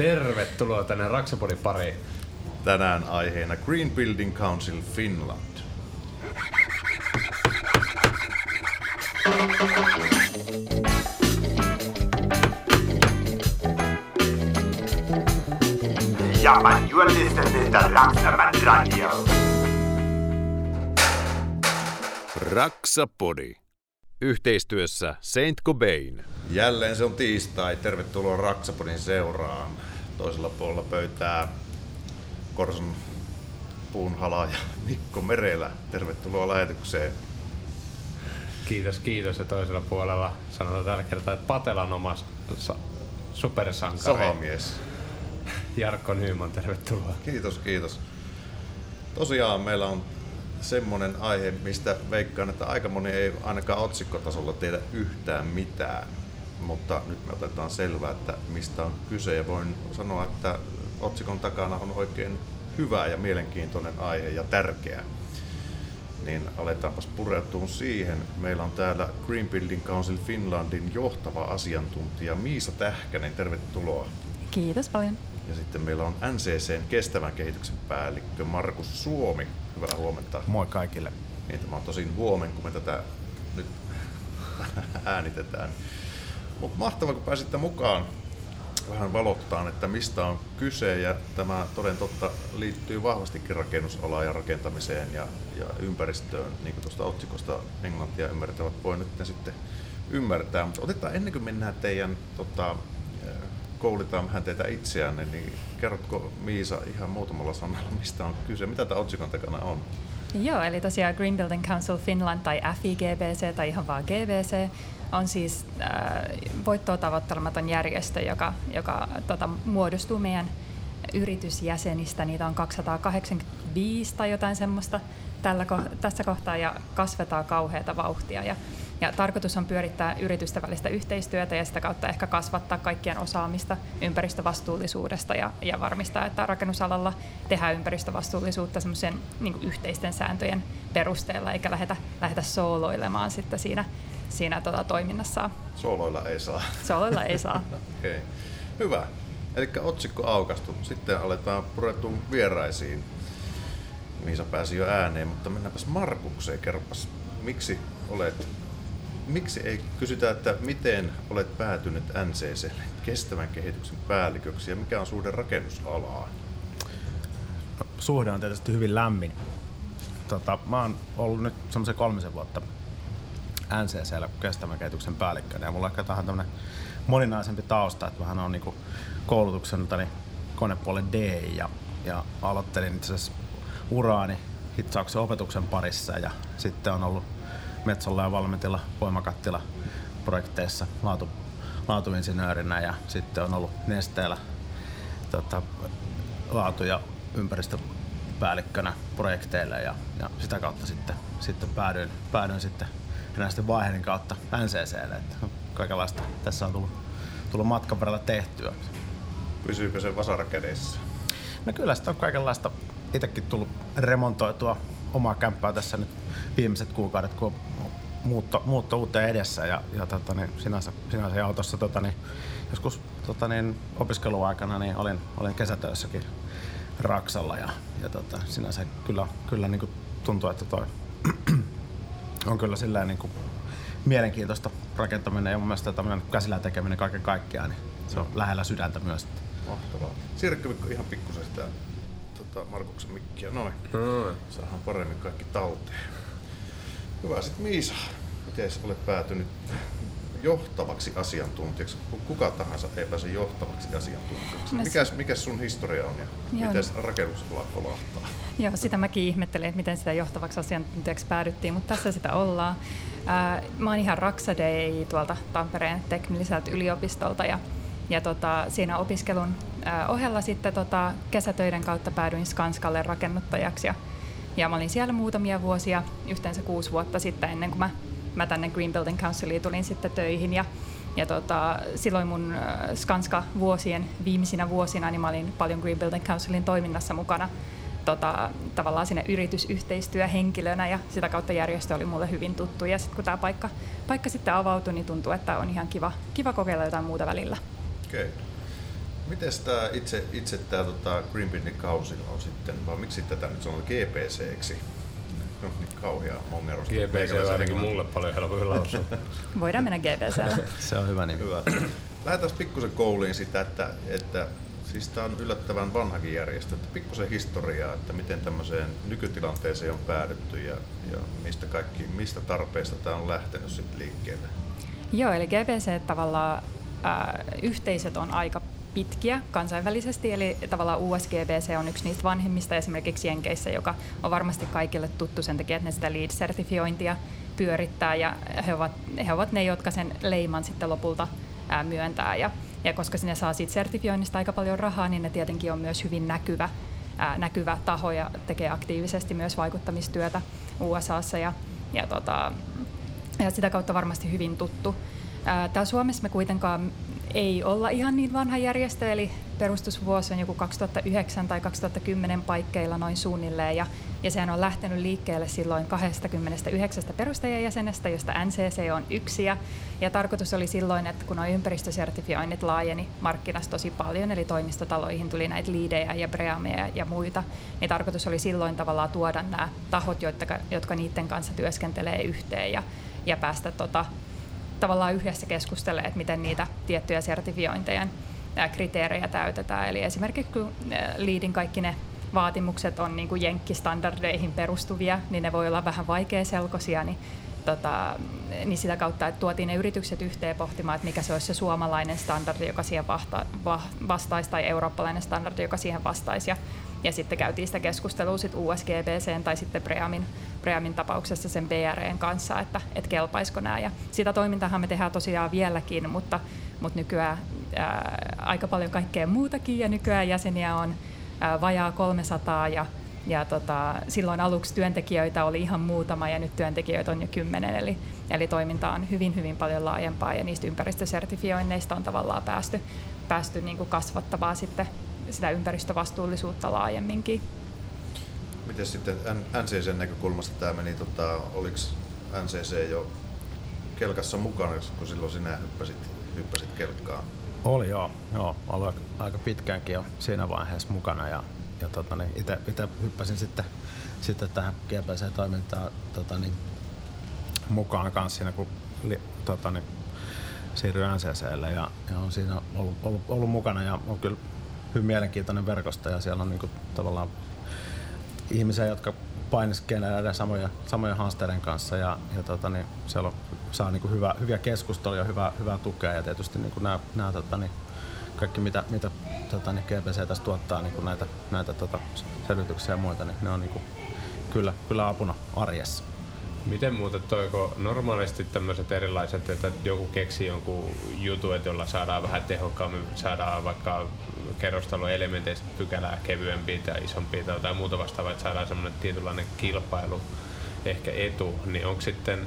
Tervetuloa tänne Raksapodin pariin. Tänään aiheena Green Building Council Finland. Ja, man, you are listening to Raksaman Radio. Raksapodi. Yhteistyössä Saint Cobain. Jälleen se on tiistai. Tervetuloa Raksapodin seuraan. Toisella puolella pöytää Korson puunhala ja Mikko Merelä. Tervetuloa lähetykseen. Kiitos, kiitos. Ja toisella puolella sanotaan tällä kertaa, että Patelan oma sa- supersankari. Sahamies. Jarkko Nyman, tervetuloa. Kiitos, kiitos. Tosiaan meillä on semmonen aihe, mistä veikkaan, että aika moni ei ainakaan otsikkotasolla tiedä yhtään mitään. Mutta nyt me otetaan selvää, että mistä on kyse ja voin sanoa, että otsikon takana on oikein hyvä ja mielenkiintoinen aihe ja tärkeä. Niin aletaanpas pureutua siihen. Meillä on täällä Green Building Council Finlandin johtava asiantuntija Miisa Tähkänen. Tervetuloa. Kiitos paljon. Ja sitten meillä on NCCn kestävän kehityksen päällikkö Markus Suomi. Hyvää huomenta. Moi kaikille. Niin, tämä on tosin huomen, kun me tätä nyt äänitetään. Mutta mahtavaa, kun pääsitte mukaan vähän valottaan, että mistä on kyse. Ja tämä toden totta liittyy vahvastikin rakennusalaan ja rakentamiseen ja, ja ympäristöön, niin kuin tuosta otsikosta englantia ymmärtävät voi nyt sitten ymmärtää. Mutta otetaan ennen kuin mennään teidän tota, koulutaan vähän teitä itseänne, niin kerrotko Miisa ihan muutamalla sanalla, mistä on kyse, mitä tämä otsikon takana on? Joo, eli tosiaan Green Building Council Finland tai FIGBC tai ihan vaan GBC on siis äh, voittoa tavoittelematon järjestö, joka, joka tota, muodostuu meidän yritysjäsenistä. Niitä on 285 tai jotain semmoista tällä, tässä kohtaa ja kasvetaan kauheata vauhtia. Ja ja tarkoitus on pyörittää yritysten välistä yhteistyötä ja sitä kautta ehkä kasvattaa kaikkien osaamista ympäristövastuullisuudesta ja, ja varmistaa, että rakennusalalla tehdään ympäristövastuullisuutta niin yhteisten sääntöjen perusteella, eikä lähdetä, lähdetä sooloilemaan sitten siinä, siinä tota, toiminnassa. Sooloilla ei saa. Sooloilla ei saa. okay. Hyvä. Eli otsikko aukastu. Sitten aletaan pureutua vieraisiin. Miisa pääsi jo ääneen, mutta mennäänpäs Markukseen. Kerropas, miksi olet miksi ei kysytä, että miten olet päätynyt NCC kestävän kehityksen päälliköksi ja mikä on suhde rakennusalaan? No, suhde on tietysti hyvin lämmin. Tota, mä oon ollut nyt semmoisen kolmisen vuotta NCCllä kestävän kehityksen päällikkönä. Ja mulla ehkä tähän tämmöinen moninaisempi tausta, että vähän on niinku koulutukseltani konepuolen D ja, ja aloittelin itse asiassa uraani hitsauksen opetuksen parissa ja sitten on ollut Metsolla ja Valmetilla voimakattila projekteissa laatu, laatuinsinöörinä ja sitten on ollut Nesteellä tota, laatu- ja ympäristöpäällikkönä projekteille ja, ja sitä kautta sitten, sitten päädyin, päädyin sitten näisten vaiheiden kautta NCClle. Että kaikenlaista tässä on tullut, tullut matkan verran tehtyä. Pysyykö se vasara kädessä? No kyllä sitä on kaikenlaista itsekin tullut remontoitua omaa kämppää tässä nyt viimeiset kuukaudet, kun on muutto, muutto uuteen edessä ja, ja tota, niin sinänsä, sinänsä autossa tota, niin, joskus tota, niin, opiskeluaikana niin olin, olin kesätöissäkin Raksalla ja, ja tota, sinänsä kyllä, kyllä niin kuin tuntuu, että toi on kyllä silleen niin kuin mielenkiintoista rakentaminen ja mun mielestä tämmöinen käsillä tekeminen kaiken kaikkiaan, niin se on lähellä sydäntä myös. Mahtavaa. Mikko ihan pikkusen sitä tota, Markuksen mikkiä noin. Mm. Saadaan paremmin kaikki talteen. Hyvä. Sitten Miisa, miten olet päätynyt johtavaksi asiantuntijaksi? Kuka tahansa ei pääse johtavaksi asiantuntijaksi. Mikäs, mikäs sun historia on ja Joo. miten rakennusala kolahtaa? Joo, sitä mäkin ihmettelin, että miten sitä johtavaksi asiantuntijaksi päädyttiin, mutta tässä sitä ollaan. Mä oon ihan Raksadei tuolta Tampereen teknilliseltä yliopistolta ja ja tota, siinä opiskelun ohella sitten tota, kesätöiden kautta päädyin Skanskalle rakennuttajaksi. Ja, ja mä olin siellä muutamia vuosia, yhteensä kuusi vuotta sitten ennen kuin mä, mä tänne Green Building Counciliin tulin sitten töihin. Ja, ja tota, silloin mun Skanska-vuosien viimeisinä vuosina niin mä olin paljon Green Building Councilin toiminnassa mukana tota, tavallaan sinne yritysyhteistyöhenkilönä ja sitä kautta järjestö oli mulle hyvin tuttu. Ja sitten kun tämä paikka, paikka sitten avautui, niin tuntui, että on ihan kiva, kiva kokeilla jotain muuta välillä. Okei. Miten tämä itse, itse tämä tota, Greenbindin kausi on sitten, vai miksi tätä nyt sanoo GPC-ksi? No niin kauhea mongeros. GPC on ainakin mulle paljon helpompi lausua. Voidaan mennä GBCllä. Se on hyvä nimi. Hyvä. Lähdetään pikkusen kouliin sitä, että, että siis tämä on yllättävän vanhakin järjestö, että pikkusen historiaa, että miten tämmöiseen nykytilanteeseen on päädytty ja, ja mistä, kaikki, mistä tarpeista tämä on lähtenyt sitten liikkeelle. Joo, eli GBC tavallaan äh, yhteisöt on aika pitkiä kansainvälisesti, eli tavallaan USGBC on yksi niistä vanhimmista esimerkiksi Jenkeissä, joka on varmasti kaikille tuttu sen takia, että ne sitä LEED-sertifiointia pyörittää ja he ovat, he ovat ne, jotka sen leiman sitten lopulta ää, myöntää. Ja, ja koska sinne saa siitä sertifioinnista aika paljon rahaa, niin ne tietenkin on myös hyvin näkyvä, ää, näkyvä taho ja tekee aktiivisesti myös vaikuttamistyötä USAssa ja, ja, tota, ja sitä kautta varmasti hyvin tuttu. Täällä Suomessa me kuitenkaan ei olla ihan niin vanha järjestö, eli perustusvuosi on joku 2009 tai 2010 paikkeilla noin suunnilleen, ja, ja sehän on lähtenyt liikkeelle silloin 29 perustajajäsenestä, josta NCC on yksi, ja, ja tarkoitus oli silloin, että kun nuo ympäristösertifioinnit laajeni markkinassa tosi paljon, eli toimistotaloihin tuli näitä liidejä ja breameja ja muita, niin tarkoitus oli silloin tavallaan tuoda nämä tahot, jotka, jotka niiden kanssa työskentelee yhteen, ja, ja päästä tota, tavallaan yhdessä keskustelee, että miten niitä tiettyjä sertifiointejen kriteerejä täytetään. Eli esimerkiksi kun liidin kaikki ne vaatimukset on niin kuin jenkkistandardeihin perustuvia, niin ne voi olla vähän vaikeaselkoisia, niin, tota, niin sitä kautta, että tuotiin ne yritykset yhteen pohtimaan, että mikä se olisi se suomalainen standardi, joka siihen vasta, va, vastaisi, tai eurooppalainen standardi, joka siihen vastaisi. Ja, ja sitten käytiin sitä keskustelua sit USGBC tai sitten Breamin, Breamin tapauksessa sen BREn kanssa, että, että kelpaisiko nämä. Ja sitä toimintahan me tehdään tosiaan vieläkin, mutta, mutta nykyään ää, aika paljon kaikkea muutakin ja nykyään jäseniä on ää, vajaa 300 ja ja tota, silloin aluksi työntekijöitä oli ihan muutama ja nyt työntekijöitä on jo kymmenen, eli, eli toiminta on hyvin, hyvin paljon laajempaa ja niistä ympäristösertifioinneista on tavallaan päästy, päästy niin kuin kasvattamaan sitten sitä ympäristövastuullisuutta laajemminkin. Miten sitten NCCn näkökulmasta tämä meni, tota, oliko NCC jo kelkassa mukana, kun silloin sinä hyppäsit, hyppäsit kelkkaan? Oli joo, joo ollut aika pitkäänkin jo siinä vaiheessa mukana ja, ja tota, niin itse hyppäsin sitten, sitten tähän GPC-toimintaan tota, niin, mukaan kanssa siinä, kun li, tota, niin, siirryin NCClle ja, ja on siinä ollut, ollut, ollut, mukana ja on kyllä hyvin mielenkiintoinen verkosto ja siellä on niin kuin, tavallaan ihmisiä, jotka painiskelee näiden samoja, samoja haasteiden kanssa ja, ja tota, niin siellä on, saa niin kuin hyvä, hyviä keskusteluja, hyvää, hyvää tukea ja tietysti niin kuin nämä, nämä tota, niin, kaikki mitä, mitä tota, niin GPC tässä tuottaa niin kuin näitä, näitä tota, selvityksiä ja muita, niin ne on niin kuin, kyllä, kyllä apuna arjessa. Miten muuten toiko normaalisti tämmöiset erilaiset, että joku keksii jonkun jutun, että jolla saadaan vähän tehokkaammin, saadaan vaikka kerrostaloelementeistä pykälää kevyempiä tai isompia tai jotain muuta vastaavaa, että saadaan semmoinen tietynlainen kilpailu, ehkä etu, niin onko sitten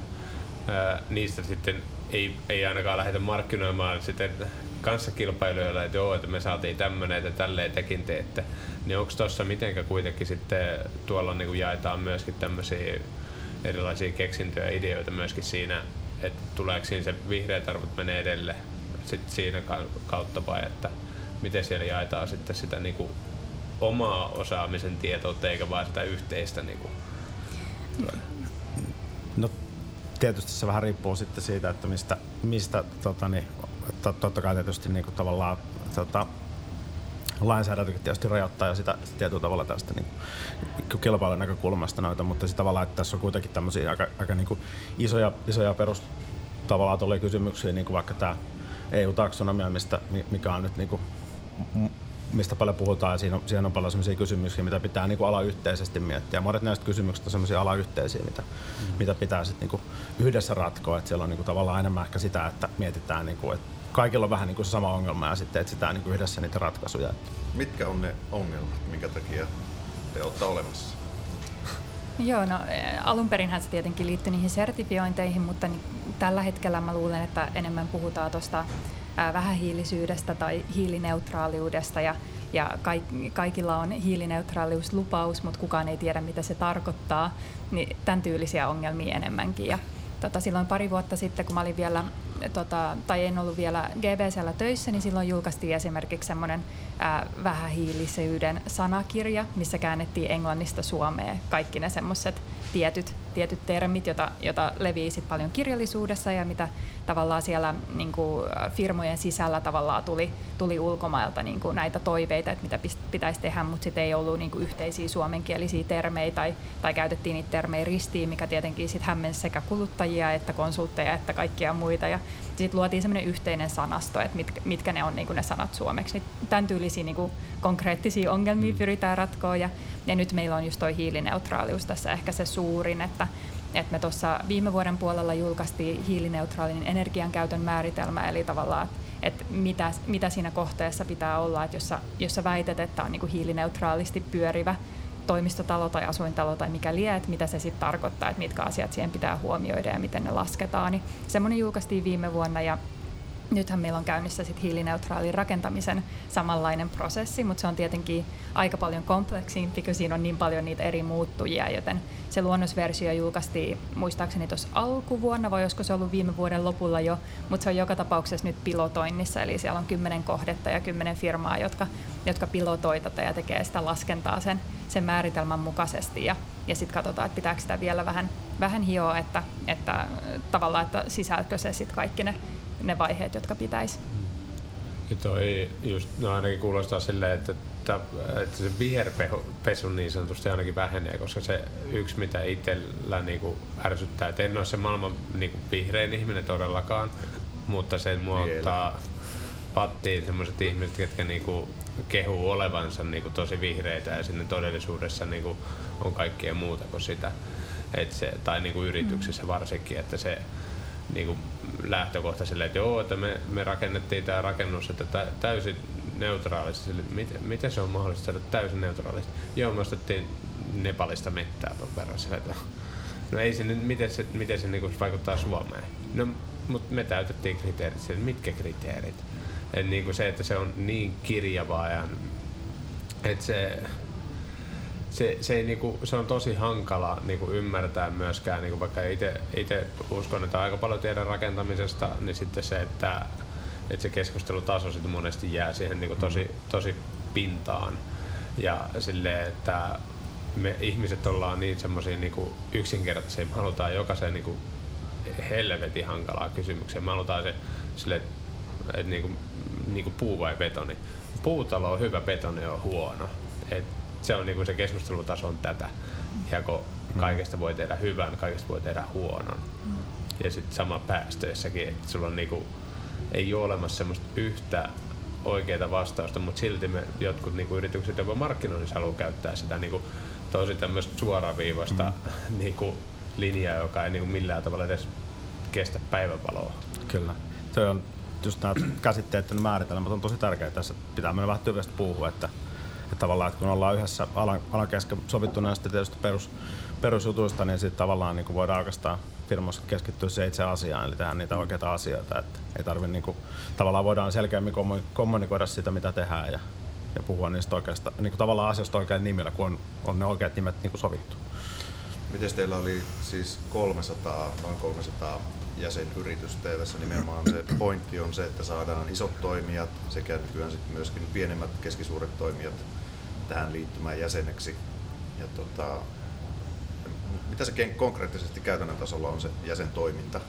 ää, niistä sitten ei, ei ainakaan lähdetä markkinoimaan sitten kanssakilpailijoilla, että joo, että me saatiin tämmöinen, että tälleen tekin teette. Niin onko tuossa mitenkä kuitenkin sitten tuolla niin jaetaan myöskin tämmöisiä erilaisia keksintöjä ja ideoita myöskin siinä, että tuleeko siinä se vihreät arvot menee edelle sit siinä kautta vai että miten siellä jaetaan sitten sitä niin kuin omaa osaamisen tietoutta eikä vain sitä yhteistä. Niin kuin. No tietysti se vähän riippuu sitten siitä, että mistä, mistä tota, niin, totta kai tietysti niin kuin tavallaan tota, lainsäädäntökin tietysti rajoittaa ja sitä, tietyllä tavalla tästä niin kilpailun näkökulmasta noita, mutta sitä tavallaan, että tässä on kuitenkin tämmöisiä aika, aika niin kuin isoja, isoja perus tavallaan tulee kysymyksiä, niin kuin vaikka tämä EU-taksonomia, mistä, mikä on nyt niin kuin, mistä paljon puhutaan ja siinä on, siinä on paljon sellaisia kysymyksiä, mitä pitää niin kuin alayhteisesti miettiä. Monet näistä kysymyksistä on sellaisia alayhteisiä, mitä, mm. mitä pitää sitten niin yhdessä ratkoa. Että siellä on niin kuin tavallaan enemmän ehkä sitä, että mietitään, niin kuin, että kaikilla on vähän niin kuin se sama ongelma ja sitten etsitään niin kuin yhdessä niitä ratkaisuja. Mitkä on ne ongelmat, minkä takia te olette olemassa? Joo, no alun perinhän se tietenkin liittyy niihin sertifiointeihin, mutta niin, tällä hetkellä mä luulen, että enemmän puhutaan tuosta vähähiilisyydestä tai hiilineutraaliudesta ja, ja kaikilla on hiilineutraaliuslupaus, mutta kukaan ei tiedä, mitä se tarkoittaa, niin tämän tyylisiä ongelmia enemmänkin. Ja, tota, silloin pari vuotta sitten, kun mä olin vielä tota, tai en ollut vielä GBCllä töissä, niin silloin julkaistiin esimerkiksi semmoinen vähähiilisyyden sanakirja, missä käännettiin englannista suomeen kaikki ne semmoiset tietyt, tietyt termit, joita, jota levii sit paljon kirjallisuudessa ja mitä tavallaan siellä niin kuin, firmojen sisällä tavallaan tuli, tuli ulkomailta niin kuin näitä toiveita, että mitä pitäisi tehdä, mutta sitten ei ollut niin kuin yhteisiä suomenkielisiä termejä tai, tai käytettiin niitä termejä ristiin, mikä tietenkin sitten hämmensi sekä kuluttajia että konsultteja että kaikkia muita. Ja sitten luotiin semmoinen yhteinen sanasto, että mitkä, mitkä ne on niin kuin ne sanat suomeksi. Niin tämän tyylisiä niin kuin konkreettisia ongelmia mm. pyritään ratkoa ja, ja nyt meillä on just toi hiilineutraalius tässä ehkä se suurin, että et me tuossa viime vuoden puolella julkaistiin hiilineutraalin energiankäytön määritelmä, eli tavallaan, että mitä, mitä siinä kohteessa pitää olla, että jos sä, jos sä väität, että on niin kuin hiilineutraalisti pyörivä toimistotalo tai asuintalo tai mikä lie, että mitä se sitten tarkoittaa, että mitkä asiat siihen pitää huomioida ja miten ne lasketaan. Niin semmoinen julkaistiin viime vuonna ja nythän meillä on käynnissä sit hiilineutraalin rakentamisen samanlainen prosessi, mutta se on tietenkin aika paljon kompleksimpi, kun siinä on niin paljon niitä eri muuttujia, joten se luonnosversio julkaistiin muistaakseni tuossa alkuvuonna, vai olisiko se ollut viime vuoden lopulla jo, mutta se on joka tapauksessa nyt pilotoinnissa, eli siellä on kymmenen kohdetta ja kymmenen firmaa, jotka, jotka pilotoi tätä ja tekee sitä laskentaa sen, sen määritelmän mukaisesti, ja, ja sitten katsotaan, että pitääkö sitä vielä vähän, vähän hioa, että, että tavallaan, että sisältö se sitten kaikki ne ne vaiheet, jotka pitäisi. Ja toi just, no ainakin kuulostaa silleen, että, että, että se viherpesu niin sanotusti ainakin vähenee, koska se yksi mitä itsellä niin kuin ärsyttää, että en ole se maailman niin kuin vihrein ihminen todellakaan, mutta sen muuttaa pattiin sellaiset ihmiset, jotka niin kuin kehuu olevansa niin kuin tosi vihreitä ja sinne todellisuudessa niin kuin on kaikkea muuta kuin sitä. Et se, tai niin kuin yrityksissä varsinkin, että se niin kuin lähtökohta silleen, että joo, että me, me rakennettiin tämä rakennus, että täysin neutraalisti. Sille, miten, miten se on mahdollista saada täysin neutraalisti? Joo, me ostettiin Nepalista mettää tuon verran. Sille, että, no ei se nyt, miten se, miten se niin vaikuttaa Suomeen? No, mutta me täytettiin kriteerit. Sille, mitkä kriteerit? Et niin kuin se, että se on niin kirjavaa ja että se, se, se, ei, niinku, se on tosi hankala niinku, ymmärtää myöskään, niinku, vaikka itse uskon, että aika paljon tiedän rakentamisesta, niin sitten se, että, että se keskustelutaso sitten monesti jää siihen niinku, tosi, tosi pintaan. Ja silleen, että me ihmiset ollaan niin semmoisia niinku, yksinkertaisia, me halutaan jokaiseen niinku, helvetin hankalaa kysymykseen. Me halutaan se silleen, että niinku, niinku puu vai betoni. Puutalo on hyvä, betoni on huono. Et se on niinku se keskustelutaso on tätä. Ja kun kaikesta voi tehdä hyvän, kaikesta voi tehdä huonon. Ja sitten sama päästöissäkin, että sulla on niinku, ei ole olemassa semmoista yhtä oikeaa vastausta, mutta silti me jotkut niinku yritykset jopa markkinoinnissa haluaa käyttää sitä niinku tosi tämmöistä suoraviivasta mm. niinku linjaa, joka ei niinku millään tavalla edes kestä päivävaloa. Kyllä. Se on just nämä käsitteet ja määritelmät on tosi tärkeitä tässä. Pitää mennä vähän tyhjästä puuhun, että että tavallaan, että kun ollaan yhdessä alan, alan kesken sovittu näistä tietysti perus, perusjutuista, niin sitten tavallaan niin kuin voidaan oikeastaan firmassa keskittyä se itse asiaan, eli tehdä niitä oikeita asioita. Että ei tarvi, niin kuin, tavallaan voidaan selkeämmin kommunikoida sitä, mitä tehdään ja, ja puhua niistä oikeasta, niin kuin tavallaan asioista oikein nimillä, kun on, on ne oikeat nimet niin kuin sovittu. Miten teillä oli siis 300, noin 300 jäsenyritystä ja tässä nimenomaan se pointti on se, että saadaan isot toimijat sekä nykyään sitten myöskin pienemmät keskisuuret toimijat tähän liittymään jäseneksi. Ja tota, mitä se konkreettisesti käytännön tasolla on se jäsentoiminta?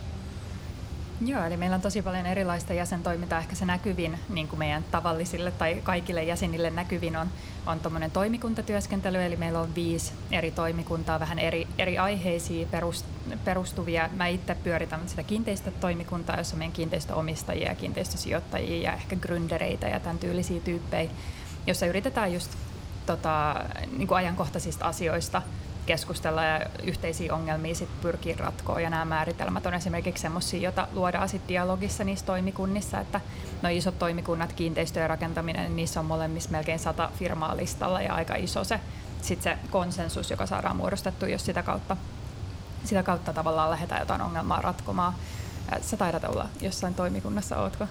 Joo, eli meillä on tosi paljon erilaista jäsentoimintaa. Ehkä se näkyvin niin kuin meidän tavallisille tai kaikille jäsenille näkyvin on, on tuommoinen toimikuntatyöskentely, eli meillä on viisi eri toimikuntaa, vähän eri, eri aiheisiin perust, perustuvia. Mä itse pyöritän sitä kiinteistötoimikuntaa, jossa on meidän kiinteistöomistajia, kiinteistösijoittajia ja ehkä gründereitä ja tämän tyylisiä tyyppejä, jossa yritetään just tota, niin kuin ajankohtaisista asioista keskustella ja yhteisiä ongelmia sit pyrkiä ratkoa. Ja nämä määritelmät on esimerkiksi sellaisia, joita luodaan sit dialogissa niissä toimikunnissa, että no isot toimikunnat, kiinteistöjen rakentaminen, niissä on molemmissa melkein sata firmaa listalla ja aika iso se, sit se konsensus, joka saadaan muodostettu, jos sitä kautta, sitä kautta tavallaan lähdetään jotain ongelmaa ratkomaan. Sä taidat olla jossain toimikunnassa, ootko?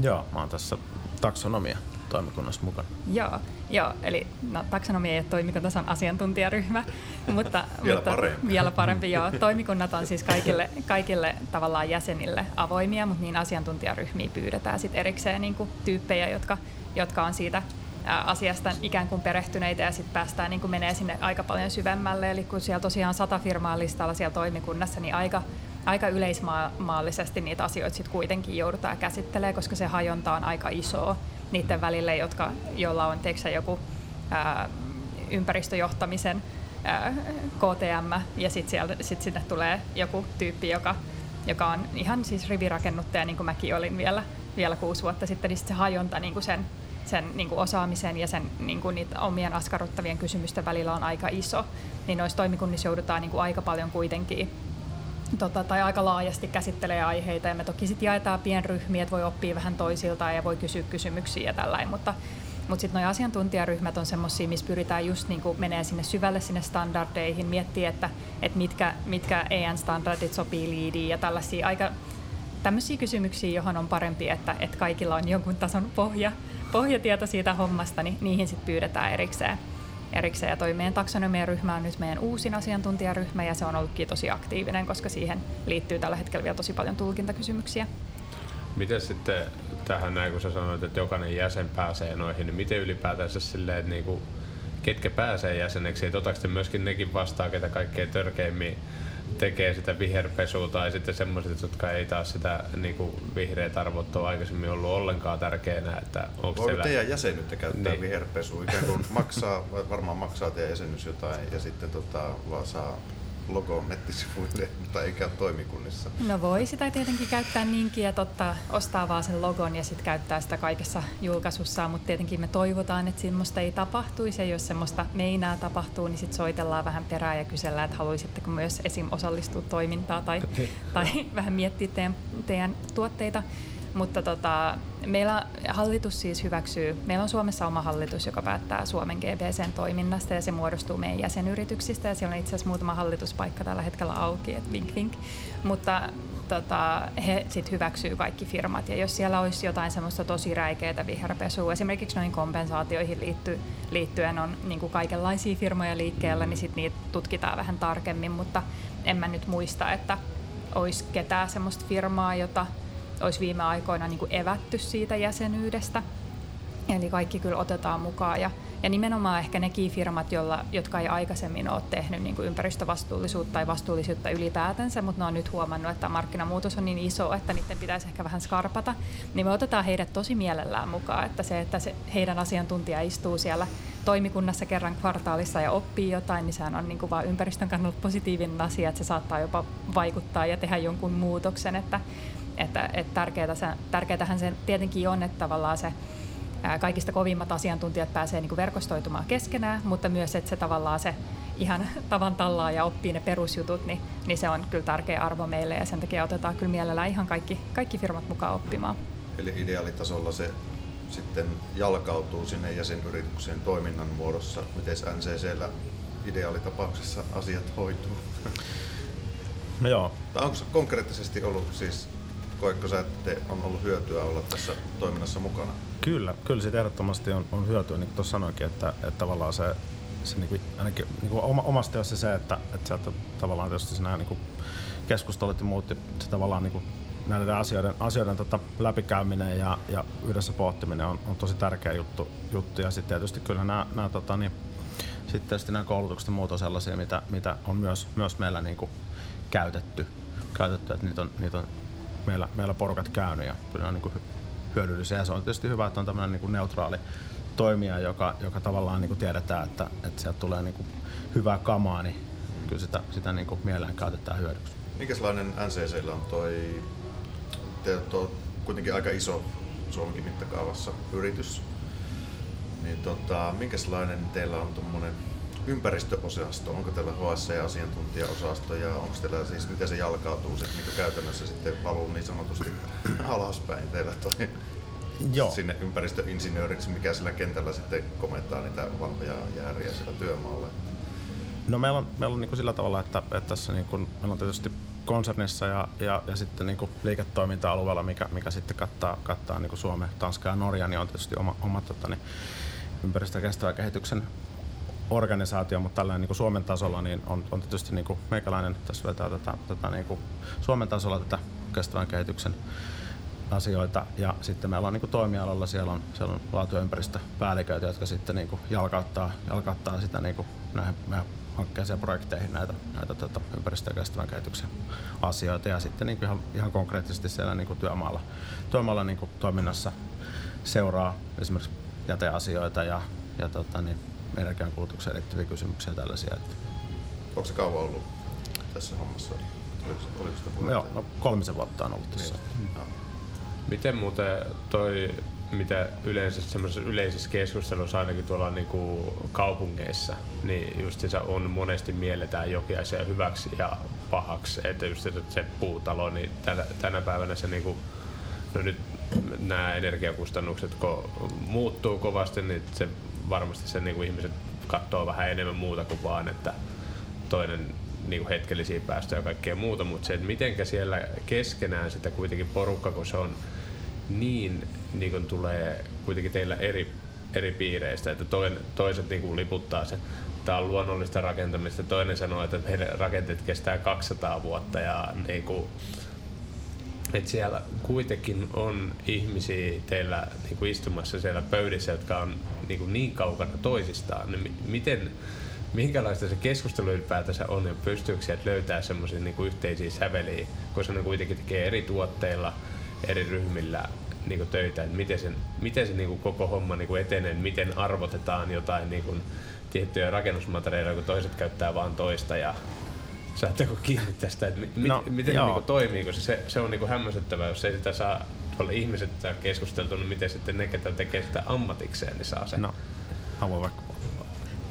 Joo, mä oon tässä taksonomia toimikunnassa mukana. Joo, joo eli no, taksonomia ei ole toimikunta, se on asiantuntijaryhmä, mutta, Vielä mutta parempi. vielä parempi. Joo. Toimikunnat on siis kaikille, kaikille tavallaan jäsenille avoimia, mutta niin asiantuntijaryhmiä pyydetään sit erikseen niin kuin tyyppejä, jotka, jotka on siitä asiasta ikään kuin perehtyneitä ja sitten päästään niin kuin menee sinne aika paljon syvemmälle. Eli kun siellä tosiaan sata firmaa listalla siellä toimikunnassa, niin aika, aika yleismaallisesti niitä asioita sitten kuitenkin joudutaan käsittelemään, koska se hajonta on aika isoa niiden välille, jotka, joilla on teeksä joku ää, ympäristöjohtamisen ää, KTM ja sitten sit sinne tulee joku tyyppi, joka, joka on ihan siis rivirakennuttaja, niin kuin mäkin olin vielä, vielä kuusi vuotta sitten, niin sit se hajonta niin kuin sen, sen niin kuin osaamisen ja sen niin kuin niitä omien askarruttavien kysymysten välillä on aika iso, niin noissa toimikunnissa joudutaan niin kuin aika paljon kuitenkin tota, tai aika laajasti käsittelee aiheita ja me toki sitten jaetaan pienryhmiä, että voi oppia vähän toisiltaan ja voi kysyä kysymyksiä ja tällainen, mutta mutta sitten nuo asiantuntijaryhmät on semmoisia, missä pyritään just niinku menee sinne syvälle sinne standardeihin, miettiä, että, että mitkä, mitkä EN-standardit sopii liidiin ja tällaisia aika tämmöisiä kysymyksiä, johon on parempi, että, että kaikilla on jonkun tason pohja, pohjatieto siitä hommasta, niin niihin sitten pyydetään erikseen. Erikseen. Ja toi meidän taksonomiaryhmä on nyt meidän uusin asiantuntijaryhmä ja se on ollutkin tosi aktiivinen, koska siihen liittyy tällä hetkellä vielä tosi paljon tulkintakysymyksiä. Miten sitten tähän näin, kun sä sanoit, että jokainen jäsen pääsee noihin, niin miten ylipäätänsä silleen, että niinku, ketkä pääsee jäseneksi, että otaks te myöskin nekin vastaan, ketä kaikkein törkeimmin tekee sitä viherpesua tai sitten semmoiset, jotka ei taas sitä niinku, vihreät arvot ole aikaisemmin ollut ollenkaan tärkeänä, että onko Voiko teillä... teidän jäsenyyttä käyttää Niin. niin. viherpesua? Ikään kuin maksaa, varmaan maksaa teidän jäsenyys jotain ja sitten tota, vaan saa logo nettisivuille, mutta ei käy toimikunnissa. No voi sitä tietenkin käyttää niinkin, että ottaa, ostaa vaan sen logon ja sitten käyttää sitä kaikessa julkaisussaan, mutta tietenkin me toivotaan, että semmoista ei tapahtuisi ja jos semmoista meinaa tapahtuu, niin sitten soitellaan vähän perään ja kysellään, että haluaisitteko myös esim. osallistua toimintaan tai, tai vähän miettiä teidän, teidän tuotteita. Mutta tota, meillä hallitus siis hyväksyy, meillä on Suomessa oma hallitus, joka päättää Suomen GBCn toiminnasta ja se muodostuu meidän jäsenyrityksistä. Ja siellä on itse asiassa muutama hallituspaikka tällä hetkellä auki, että vink vink. Mutta tota, he sitten hyväksyy kaikki firmat. Ja jos siellä olisi jotain semmoista tosi räikeää viherpesua, esimerkiksi noihin kompensaatioihin liitty, liittyen on niin kuin kaikenlaisia firmoja liikkeellä, niin sitten niitä tutkitaan vähän tarkemmin, mutta en mä nyt muista, että olisi ketään semmoista firmaa, jota olisi viime aikoina niin kuin evätty siitä jäsenyydestä. Eli kaikki kyllä otetaan mukaan. Ja, ja nimenomaan ehkä nekin firmat, jolla, jotka ei aikaisemmin ole tehnyt niin kuin ympäristövastuullisuutta tai vastuullisuutta ylipäätänsä, mutta ne on nyt huomannut, että markkinamuutos on niin iso, että niiden pitäisi ehkä vähän skarpata, niin me otetaan heidät tosi mielellään mukaan. Että se, että se heidän asiantuntija istuu siellä toimikunnassa kerran kvartaalissa ja oppii jotain, niin sehän on niin kuin vaan ympäristön kannalta positiivinen asia, että se saattaa jopa vaikuttaa ja tehdä jonkun muutoksen. Että, että, että tärkeää, se, tärkeätähän se tietenkin on, että tavallaan se kaikista kovimmat asiantuntijat pääsee niin kuin verkostoitumaan keskenään, mutta myös, että se tavallaan se ihan tavan tallaa ja oppii ne perusjutut, niin, niin se on kyllä tärkeä arvo meille ja sen takia otetaan kyllä mielellään ihan kaikki, kaikki firmat mukaan oppimaan. Eli ideaalitasolla se sitten jalkautuu sinne jäsenyrityksen toiminnan muodossa. Miten NCCllä ideaalitapauksessa asiat hoituu? No joo, Tai onko se konkreettisesti ollut siis, koetko sä, että on ollut hyötyä olla tässä toiminnassa mukana? Kyllä, kyllä siitä ehdottomasti on, on hyötyä, niin kuin tuossa sanoinkin, että, että tavallaan se, se niin kuin, ainakin niin kuin oma, omasta työssä se, että, että sieltä tavallaan tietysti siinä niin keskustelut ja muut, ja se tavallaan niin kuin näiden asioiden, asioiden tota, läpikäyminen ja, ja yhdessä pohtiminen on, on tosi tärkeä juttu, juttu. ja sitten tietysti kyllä nämä, nämä, tota, niin, sitten tietysti nämä koulutukset ja muut on sellaisia, mitä, mitä on myös, myös meillä niin kuin käytetty, käytetty, että niitä on, niitä on meillä, meillä porukat käynyt ja kyllä on niin kuin hyödyllisiä. Ja se on tietysti hyvä, että on tämmöinen niin kuin neutraali toimija, joka, joka tavallaan niin kuin tiedetään, että, että sieltä tulee niin kuin hyvää kamaa, niin kyllä sitä, sitä niin kuin mielellään käytetään hyödyksi. Minkälainen NCCllä on toi, te on kuitenkin aika iso Suomenkin mittakaavassa yritys, niin tota, minkälainen teillä on tuommoinen ympäristöosasto? Onko teillä HSC-asiantuntijaosasto ja onko teillä siis, miten se jalkautuu se niin käytännössä sitten valuu niin sanotusti alaspäin teillä toi Joo. sinne ympäristöinsinööriksi, mikä sillä kentällä sitten komentaa niitä vanhoja jääriä siellä työmaalla? No meillä on, meillä on niin kuin sillä tavalla, että, että tässä niin kuin, meillä on tietysti konsernissa ja, ja, ja sitten niin kuin liiketoiminta-alueella, mikä, mikä sitten kattaa, kattaa niin Suomen, Tanska ja Norja, niin on tietysti oma, oma tota, niin, ympäristö- ja kestävän kehityksen organisaatio, mutta tällä niin kuin Suomen tasolla niin on, on tietysti niin kuin meikäläinen tässä vetää tätä, tätä niin kuin Suomen tasolla tätä kestävän kehityksen asioita. Ja sitten meillä on niin kuin toimialalla siellä on, siellä on laatu- ja ympäristöpäälliköitä, jotka sitten niin kuin jalkauttaa, jalkauttaa sitä niin kuin näihin meidän hankkeeseen ja projekteihin näitä, näitä tota, ympäristö- ja kestävän kehityksen asioita. Ja sitten niin kuin ihan, ihan konkreettisesti siellä niin kuin työmaalla, työmaalla niin kuin toiminnassa seuraa esimerkiksi jäteasioita ja, ja tota, niin energiankulutukseen liittyviä kysymyksiä ja tällaisia. Että. Onko se kauan ollut tässä hommassa? Oliko, oliko sitä Joo, no kolmisen vuotta on ollut tässä. Niin. Miten muuten toi, mitä yleensä yleisessä keskustelussa ainakin tuolla niin kuin kaupungeissa, niin just se on monesti mielletään jokin asia hyväksi ja pahaksi. Että just se, se puutalo, niin tänä, tänä päivänä se niin kuin, no nyt nämä energiakustannukset kun muuttuu kovasti, niin se varmasti se niin kuin ihmiset katsoo vähän enemmän muuta kuin vaan, että toinen niin kuin hetkellisiä päästöjä ja kaikkea muuta, mutta se, että mitenkä siellä keskenään sitä kuitenkin porukka, kun se on niin, niin kuin tulee kuitenkin teillä eri, eri piireistä, että toinen, toiset niin kuin liputtaa sen, tämä on luonnollista rakentamista, toinen sanoo, että meidän rakenteet kestää 200 vuotta ja niin kuin, että siellä kuitenkin on ihmisiä teillä niin kuin istumassa siellä pöydissä, jotka on niin, kuin niin kaukana toisistaan. Niin miten, minkälaista se keskustelu ylipäätänsä on ja pystyykö sieltä löytää semmoisia niin kuin yhteisiä säveliä, koska ne kuitenkin tekee eri tuotteilla, eri ryhmillä niin kuin töitä, että miten, sen, miten se niin kuin koko homma niin kuin etenee, miten arvotetaan jotain niin kuin tiettyjä rakennusmateriaaleja, kun toiset käyttää vain toista ja Saatteko kiinni tästä, että mi- No, miten joo. se niinku toimii, koska se, se on niinku hämmästyttävää, jos ei sitä saa tuolla ihmiset saa keskusteltua, niin miten sitten ne, ketä tekee sitä ammatikseen, niin saa sen. No, haluan vaikka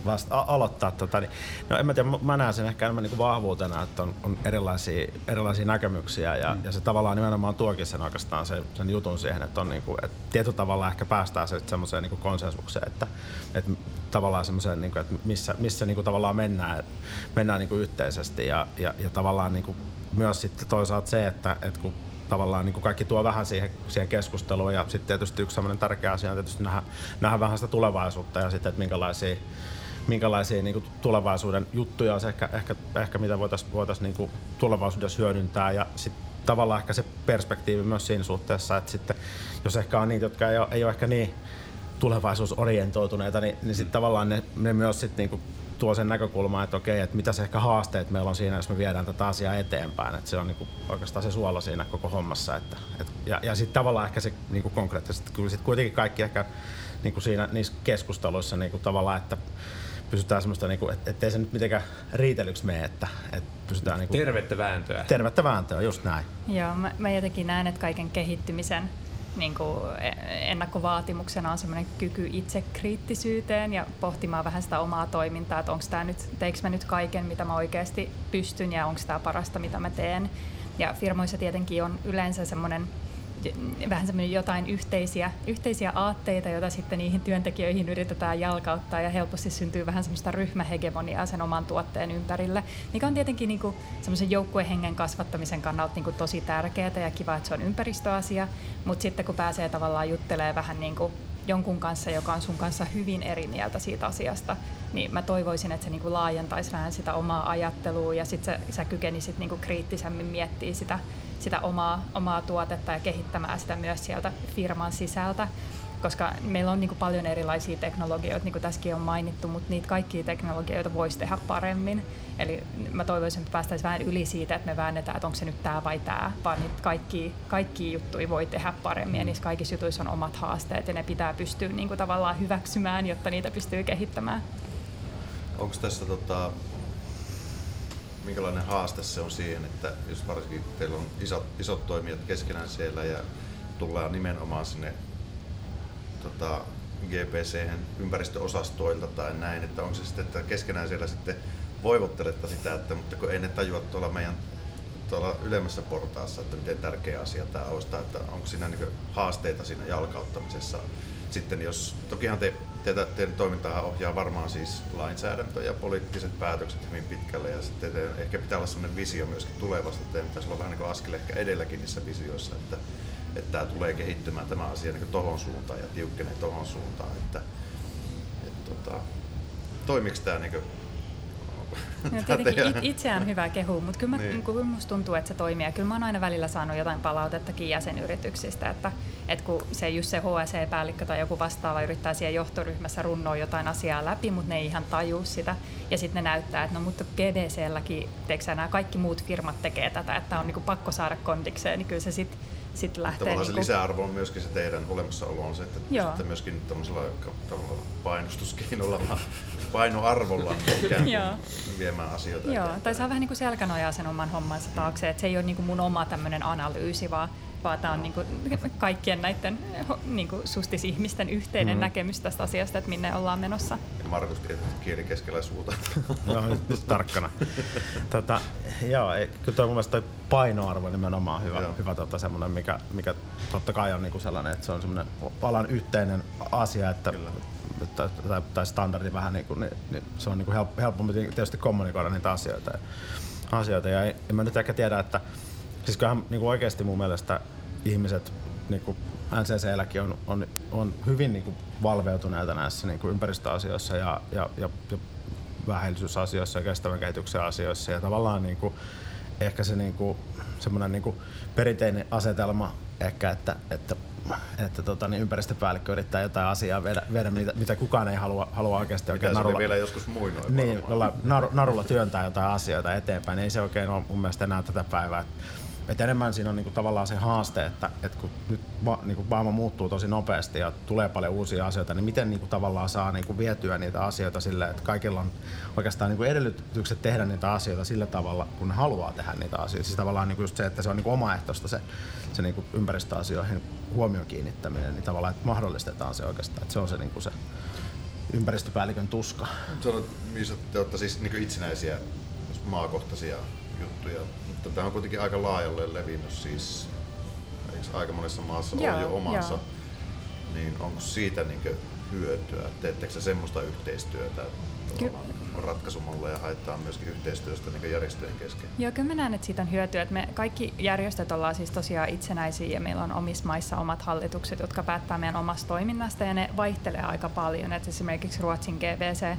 vasta a- aloittaa. Tota, niin, no en mä tiedä, mä- näen sen ehkä enemmän niin vahvuutena, että on, on erilaisia, erilaisia näkemyksiä ja, mm. ja se tavallaan nimenomaan tuokin sen oikeastaan sen, sen jutun siihen, että, on niin kuin, että tietyllä tavalla ehkä päästään se semmoiseen niin konsensukseen, että, että tavallaan semmoiseen, niin kuin, että missä, missä niin kuin tavallaan mennään, mennään niin kuin yhteisesti. Ja, ja, ja tavallaan niin kuin myös sitten toisaalta se, että, että kun tavallaan niin kuin kaikki tuo vähän siihen, siihen keskusteluun ja sitten tietysti yksi sellainen tärkeä asia on tietysti nähdä, nähdä vähän sitä tulevaisuutta ja sitten, että minkälaisia, minkälaisia niin kuin tulevaisuuden juttuja on se ehkä, ehkä, ehkä mitä voitaisiin voitais niin kuin tulevaisuudessa hyödyntää. Ja sitten tavallaan ehkä se perspektiivi myös siinä suhteessa, että sitten jos ehkä on niitä, jotka ei ole, ei ole ehkä niin tulevaisuusorientoituneita, niin, niin sitten tavallaan ne, ne myös sitten niinku tuo sen näkökulman, että okei, että mitä se ehkä haasteet meillä on siinä, jos me viedään tätä asiaa eteenpäin. Että se on niinku oikeastaan se suola siinä koko hommassa. Että, et, ja ja sitten tavallaan ehkä se niinku konkreettisesti, kyllä sitten kuitenkin kaikki ehkä niinku siinä niissä keskusteluissa niinku tavallaan, että pysytään semmoista, niinku, et, ettei se nyt mitenkään riitelyksi mene, että, että pysytään niinku, Tervettä vääntöä. tervettä vääntöä, just näin. Joo, mä, mä jotenkin näen, että kaiken kehittymisen niin kuin ennakkovaatimuksena on semmoinen kyky itsekriittisyyteen ja pohtimaan vähän sitä omaa toimintaa, että onko tämä nyt, teekö mä nyt kaiken, mitä mä oikeasti pystyn ja onko tämä parasta, mitä mä teen. Ja firmoissa tietenkin on yleensä semmoinen vähän semmoinen jotain yhteisiä, yhteisiä aatteita, joita sitten niihin työntekijöihin yritetään jalkauttaa ja helposti syntyy vähän semmoista ryhmähegemoniaa sen oman tuotteen ympärille, mikä on tietenkin niin kuin semmoisen joukkuehengen kasvattamisen kannalta niin kuin tosi tärkeää ja kiva, että se on ympäristöasia, mutta sitten kun pääsee tavallaan juttelemaan vähän niin kuin jonkun kanssa, joka on sun kanssa hyvin eri mieltä siitä asiasta, niin mä toivoisin, että se niinku laajentaisi vähän sitä omaa ajattelua ja sitten sä, sä kykenisit niinku kriittisemmin miettimään sitä, sitä omaa, omaa tuotetta ja kehittämään sitä myös sieltä firman sisältä. Koska meillä on niinku paljon erilaisia teknologioita, niin kuin tässäkin on mainittu, mutta niitä kaikkia teknologioita voisi tehdä paremmin. Eli mä toivoisin, että päästäisiin vähän yli siitä, että me väännetään, että onko se nyt tämä vai tämä, vaan niitä kaikki, kaikki juttuja voi tehdä paremmin ja niissä kaikissa jutuissa on omat haasteet ja ne pitää pystyä niin kuin tavallaan hyväksymään, jotta niitä pystyy kehittämään. Onko tässä tota, minkälainen haaste se on siihen, että jos varsinkin teillä on isot, isot toimijat keskenään siellä ja tullaan nimenomaan sinne tota, GPC ympäristöosastoilta tai näin, että onko se sitten, että keskenään siellä sitten voivotteletta sitä, että mutta kun ei ne tajua tuolla meidän tuolla ylemmässä portaassa, että miten tärkeä asia tämä tai että onko siinä niin haasteita siinä jalkauttamisessa. Sitten jos, tokihan te teitä, teidän toimintaa ohjaa varmaan siis lainsäädäntö ja poliittiset päätökset hyvin pitkälle ja sitten teidän ehkä pitää olla sellainen visio myöskin tulevasta, teidän pitäisi olla vähän niin kuin askel ehkä edelläkin niissä visioissa, että, että tämä tulee kehittymään tämä asia niin tohon suuntaan ja tiukkenee tohon suuntaan, että, että tota, toimiko tämä niin kuin No, tietenkin it, itseään hyvä kehu, mutta kyllä, mä, niin. kyllä musta tuntuu, että se toimii. Ja kyllä mä oon aina välillä saanut jotain palautettakin jäsenyrityksistä, että, että kun se just se HSE-päällikkö tai joku vastaava yrittää siellä johtoryhmässä runnoa jotain asiaa läpi, mutta ne ei ihan taju sitä. Ja sitten ne näyttää, että no mutta GDC-lläkin, nämä kaikki muut firmat tekee tätä, että on niinku pakko saada kondikseen, niin kyllä se sitten sitten lähtee... Tavallaan niin kuin... se lisäarvo on myöskin se teidän olemassaolo on se, että Joo. sitten myöskin tämmöisellä painostuskeinolla, painoarvolla ikään kuin viemään asioita Joo, eteenpäin. tai saa vähän niin kuin selkänojaa sen oman hommansa taakse, että se ei ole niin kuin mun oma tämmöinen analyysi, vaan vaan tämä on niin kuin kaikkien näiden niin kuin sustis-ihmisten yhteinen mm. näkemys tästä asiasta, että minne ollaan menossa. Markus tietysti kieli keskellä suuta. joo, nyt tarkkana. tota, joo, ei, kyllä toi mun mielestä toi painoarvo nimenomaan hyvä, joo. hyvä tota, semmoinen, mikä, mikä totta kai on niin kuin sellainen, että se on semmoinen alan yhteinen asia, että tai, tai, tai standardi vähän niin kuin, niin, niin se on niin kuin helpompi tietysti kommunikoida niitä asioita. Ja, asioita. Ja en mä nyt ehkä tiedä, että Siis kyllähän niin kuin oikeasti mun mielestä ihmiset niin kuin NCClläkin on, on, on hyvin niin kuin valveutuneita näissä niin kuin ympäristöasioissa ja, ja, ja, ja vähäisyysasioissa ja kestävän kehityksen asioissa. Ja tavallaan niin kuin, ehkä se niin kuin, semmoinen niin kuin perinteinen asetelma ehkä, että, että että tota, niin ympäristöpäällikkö yrittää jotain asiaa viedä, viedä mitä, mitä, kukaan ei halua, halua oikeasti oikein narulla. vielä joskus muinoin. Niin, nar, narulla työntää jotain asioita eteenpäin. Ei se oikein ole mun mielestä enää tätä päivää. Et enemmän siinä on niinku tavallaan se haaste, että, että kun nyt va, niinku maailma muuttuu tosi nopeasti ja tulee paljon uusia asioita, niin miten niinku tavallaan saa niinku vietyä niitä asioita sille, että kaikilla on oikeastaan niinku edellytykset tehdä niitä asioita sillä tavalla, kun haluaa tehdä niitä asioita. Siis tavallaan niinku just se, että se on niinku omaehtoista se, se niinku ympäristöasioihin huomion kiinnittäminen, niin tavallaan että mahdollistetaan se oikeastaan, että se on se, niinku se ympäristöpäällikön tuska. Sanot, missä te olette siis niinku itsenäisiä maakohtaisia juttuja mutta tämä on kuitenkin aika laajalle levinnyt siis, eikö aika monessa maassa ole jo omansa, joo. niin onko siitä niin hyötyä? Teettekö semmoista yhteistyötä, Ky- ratkaisumalle ja haetaan myöskin yhteistyöstä niin järjestöjen kesken? Joo, kyllä mä näen, että siitä on hyötyä. Että me kaikki järjestöt ollaan siis tosiaan itsenäisiä ja meillä on omissa maissa omat hallitukset, jotka päättää meidän omasta toiminnasta ja ne vaihtelee aika paljon. Että esimerkiksi Ruotsin GVC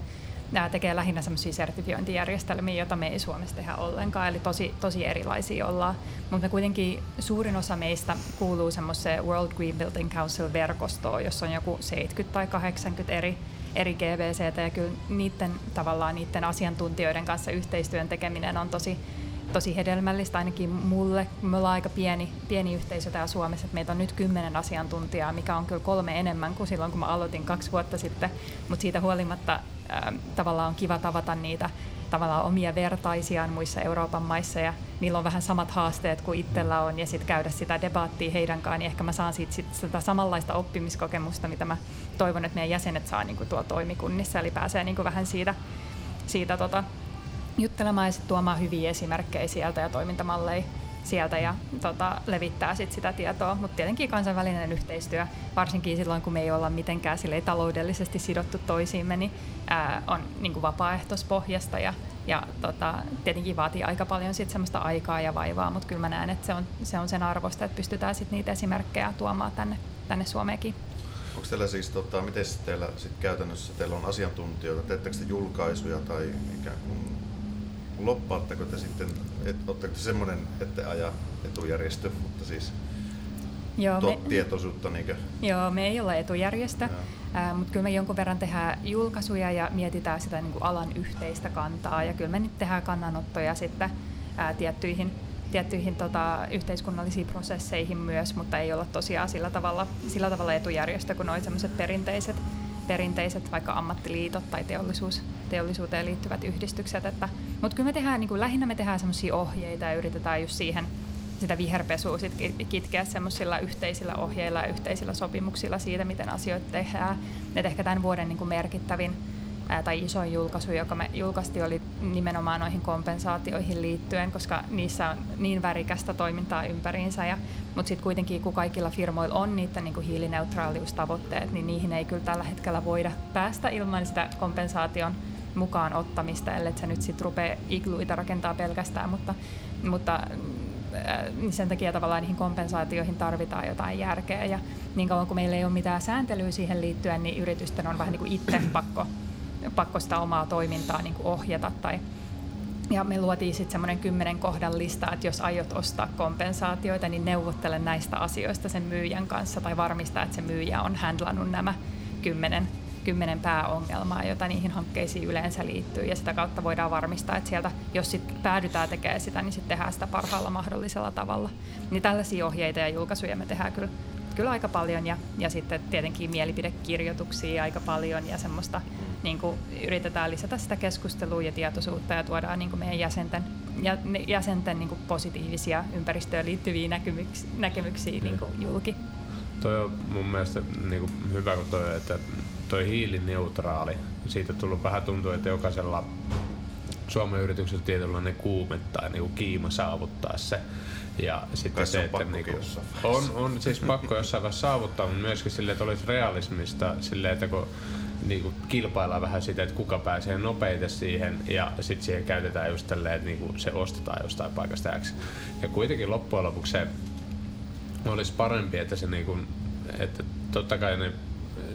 nämä tekee lähinnä semmoisia sertifiointijärjestelmiä, joita me ei Suomessa tehdä ollenkaan, eli tosi, tosi erilaisia ollaan. Mutta kuitenkin suurin osa meistä kuuluu semmoiseen World Green Building Council-verkostoon, jossa on joku 70 tai 80 eri, eri GBCtä, ja kyllä niiden, tavallaan niiden asiantuntijoiden kanssa yhteistyön tekeminen on tosi, tosi hedelmällistä ainakin mulle. Me ollaan aika pieni, pieni yhteisö täällä Suomessa, että meitä on nyt kymmenen asiantuntijaa, mikä on kyllä kolme enemmän kuin silloin, kun mä aloitin kaksi vuotta sitten, mutta siitä huolimatta Tavallaan on kiva tavata niitä tavallaan omia vertaisiaan muissa Euroopan maissa ja niillä on vähän samat haasteet kuin itsellä on ja sitten käydä sitä debaattia heidän kanssaan, niin ehkä mä saan siitä sit sitä samanlaista oppimiskokemusta, mitä mä toivon, että meidän jäsenet saa niin tuolla toimikunnissa, eli pääsee niin vähän siitä, siitä tota, juttelemaan ja sitten tuomaan hyviä esimerkkejä sieltä ja toimintamalleja sieltä ja tota, levittää sit sitä tietoa. Mutta tietenkin kansainvälinen yhteistyö, varsinkin silloin kun me ei olla mitenkään taloudellisesti sidottu toisiimme, niin ää, on niin kuin vapaaehtoispohjasta ja, ja tota, tietenkin vaatii aika paljon sit semmoista aikaa ja vaivaa, mutta kyllä mä näen, että se on, se on sen arvosta, että pystytään sit niitä esimerkkejä tuomaan tänne, tänne Suomeenkin. Onko teillä siis, tota, miten teillä sit käytännössä, teillä on asiantuntijoita, teettekö te julkaisuja tai ikään kuin loppaatteko te sitten, et, oletteko te semmoinen, että aja etujärjestö, mutta siis Joo, me, tietoisuutta? Niinkö? Joo, me ei olla etujärjestö, äh, mutta kyllä me jonkun verran tehdään julkaisuja ja mietitään sitä niin kuin alan yhteistä kantaa. Ja kyllä me nyt tehdään kannanottoja sitten ää, tiettyihin, tiettyihin tota, yhteiskunnallisiin prosesseihin myös, mutta ei olla tosiaan sillä tavalla, sillä tavalla etujärjestö kuin noin sellaiset perinteiset perinteiset vaikka ammattiliitot tai teollisuus, teollisuuteen liittyvät yhdistykset. Että, mutta kyllä me tehdään, niin kuin, lähinnä me tehdään sellaisia ohjeita ja yritetään just siihen sitä viherpesua sit kitkeä semmoisilla yhteisillä ohjeilla ja yhteisillä sopimuksilla siitä, miten asioita tehdään. Et ehkä tämän vuoden niin kuin merkittävin, ää, tai isoin julkaisu, joka me julkaistiin, oli nimenomaan noihin kompensaatioihin liittyen, koska niissä on niin värikästä toimintaa ympäriinsä. Ja, mutta sitten kuitenkin, kun kaikilla firmoilla on niitä niin kuin hiilineutraaliustavoitteet, niin niihin ei kyllä tällä hetkellä voida päästä ilman sitä kompensaation mukaan ottamista, ellei se nyt sitten rupea igluita rakentaa pelkästään, mutta, mutta niin sen takia tavallaan niihin kompensaatioihin tarvitaan jotain järkeä. Ja niin kauan kuin meillä ei ole mitään sääntelyä siihen liittyen, niin yritysten on vähän niin kuin itse pakko, pakko sitä omaa toimintaa niin kuin ohjata. Tai, ja me luotiin sitten semmoinen kymmenen kohdan lista, että jos aiot ostaa kompensaatioita, niin neuvottele näistä asioista sen myyjän kanssa tai varmista, että se myyjä on handlannut nämä kymmenen kymmenen pääongelmaa, joita niihin hankkeisiin yleensä liittyy. Ja sitä kautta voidaan varmistaa, että sieltä, jos sit päädytään tekemään sitä, niin sitten tehdään sitä parhaalla mahdollisella tavalla. Niin tällaisia ohjeita ja julkaisuja me tehdään kyllä, kyllä aika paljon. Ja, ja sitten tietenkin mielipidekirjoituksia aika paljon ja semmoista niin kuin yritetään lisätä sitä keskustelua ja tietoisuutta ja tuodaan niin kuin meidän jäsenten, ja, jäsenten niin kuin positiivisia ympäristöön liittyviä näkemyksiä, näkemyksiä niin kuin julki. Toi on mun mielestä niin kuin hyvä, kun toi, että toi hiilineutraali. Siitä tullut vähän tuntuu, että jokaisella Suomen yrityksellä tietynlainen kuume tai niinku kiima saavuttaa se. Ja sitten se, että niinku, on, on siis pakko jossain vaiheessa saavuttaa, mutta myöskin sille, että olisi realismista sille, että kun niinku kilpaillaan vähän sitä, että kuka pääsee nopeiten siihen ja sitten siihen käytetään just tälleen, että niinku se ostetaan jostain paikasta X. Ja kuitenkin loppujen lopuksi se olisi parempi, että se niinku, että totta kai ne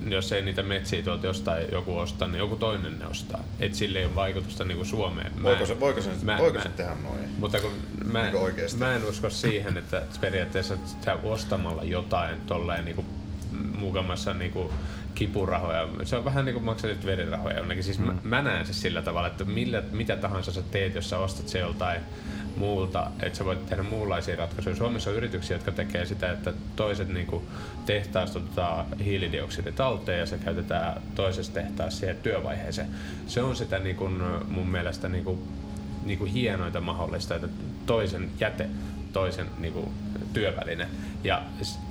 jos ei niitä metsiä tuolta jostain joku ostaa, niin joku toinen ne ostaa. Et sille ei ole vaikutusta niin kuin Suomeen. Mä voiko se, voiko se, mä, voiko mä, se tehdä noin? Mutta kun mä, niin mä en usko siihen, että periaatteessa sä ostamalla jotain tolleen niin kuin mukamassa niin kuin kipurahoja. Se on vähän niin kuin maksatit verirahoja jonnekin. Siis mm. mä, mä näen se sillä tavalla, että millä, mitä tahansa sä teet, jos sä ostat se joltain muulta, että sä voit tehdä muunlaisia ratkaisuja. Suomessa on yrityksiä, jotka tekee sitä, että toiset niin kuin tehtaasta otetaan hiilidioksidi talteen ja se käytetään toisessa tehtaassa siihen työvaiheeseen. Se on sitä niin kuin, mun mielestä niin kuin, niin kuin hienointa mahdollista, että toisen jäte, toisen niin kuin, työväline ja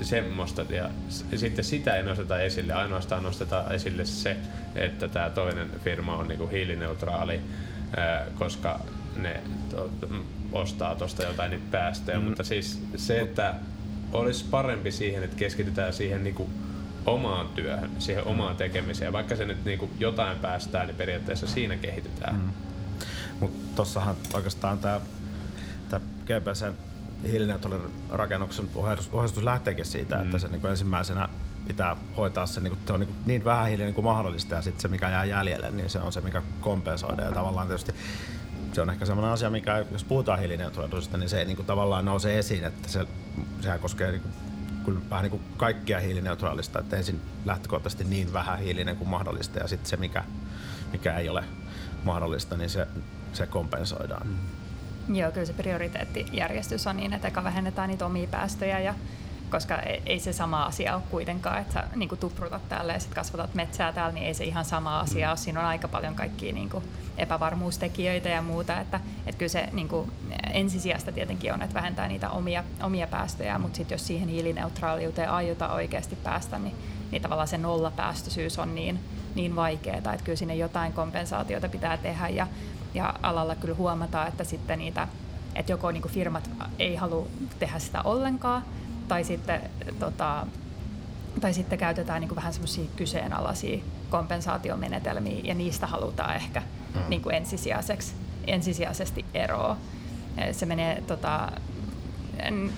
semmoista. Ja sitten sitä ei nosteta esille, ainoastaan nostetaan esille se, että tämä toinen firma on niin kuin hiilineutraali, koska ne ostaa tuosta jotain niitä päästöjä, mm. mutta siis se, että olisi parempi siihen, että keskitytään siihen niin kuin omaan työhön, siihen omaan tekemiseen. Vaikka se nyt niin kuin jotain päästään, niin periaatteessa siinä kehitytään. Mm. Mutta tossahan oikeastaan tämä GPCn hiilineutraalin rakennuksen ohjeistus lähteekin siitä, mm. että se niin kuin ensimmäisenä pitää hoitaa se, niin, kuin, se on niin, niin vähähiilinen kuin mahdollista ja sitten se mikä jää jäljelle, niin se on se mikä kompensoidaan. Ja tavallaan tietysti se on ehkä sellainen asia, mikä jos puhutaan hiilineutraalisuudesta, niin se ei niin kuin, tavallaan nouse esiin, että se, sehän koskee niin kuin, kyllä vähän niin kuin kaikkia hiilineutraalista, että ensin lähtökohtaisesti niin vähän hiilinen kuin mahdollista ja sitten se, mikä, mikä ei ole mahdollista, niin se, se kompensoidaan. Mm. Joo, kyllä se prioriteettijärjestys on niin, että eka vähennetään niitä omia päästöjä ja koska ei se sama asia ole kuitenkaan, että sä niin kuin tuprutat täällä ja sit kasvatat metsää täällä, niin ei se ihan sama asia mm. ole. Siinä on aika paljon kaikkia niin kuin epävarmuustekijöitä ja muuta, että, että kyllä se niin kuin ensisijasta tietenkin on, että vähentää niitä omia, omia päästöjä, mutta sitten jos siihen hiilineutraaliuteen aiotaan oikeasti päästä, niin, niin tavallaan se nollapäästöisyys on niin, niin vaikeaa, että kyllä sinne jotain kompensaatiota pitää tehdä ja, ja alalla kyllä huomataan, että sitten niitä että joko niin firmat ei halua tehdä sitä ollenkaan, tai sitten, tota, tai sitten käytetään niin kuin vähän semmoisia kyseenalaisia kompensaatiomenetelmiä ja niistä halutaan ehkä mm. niin kuin ensisijaiseksi, ensisijaisesti eroa. Se menee, tota,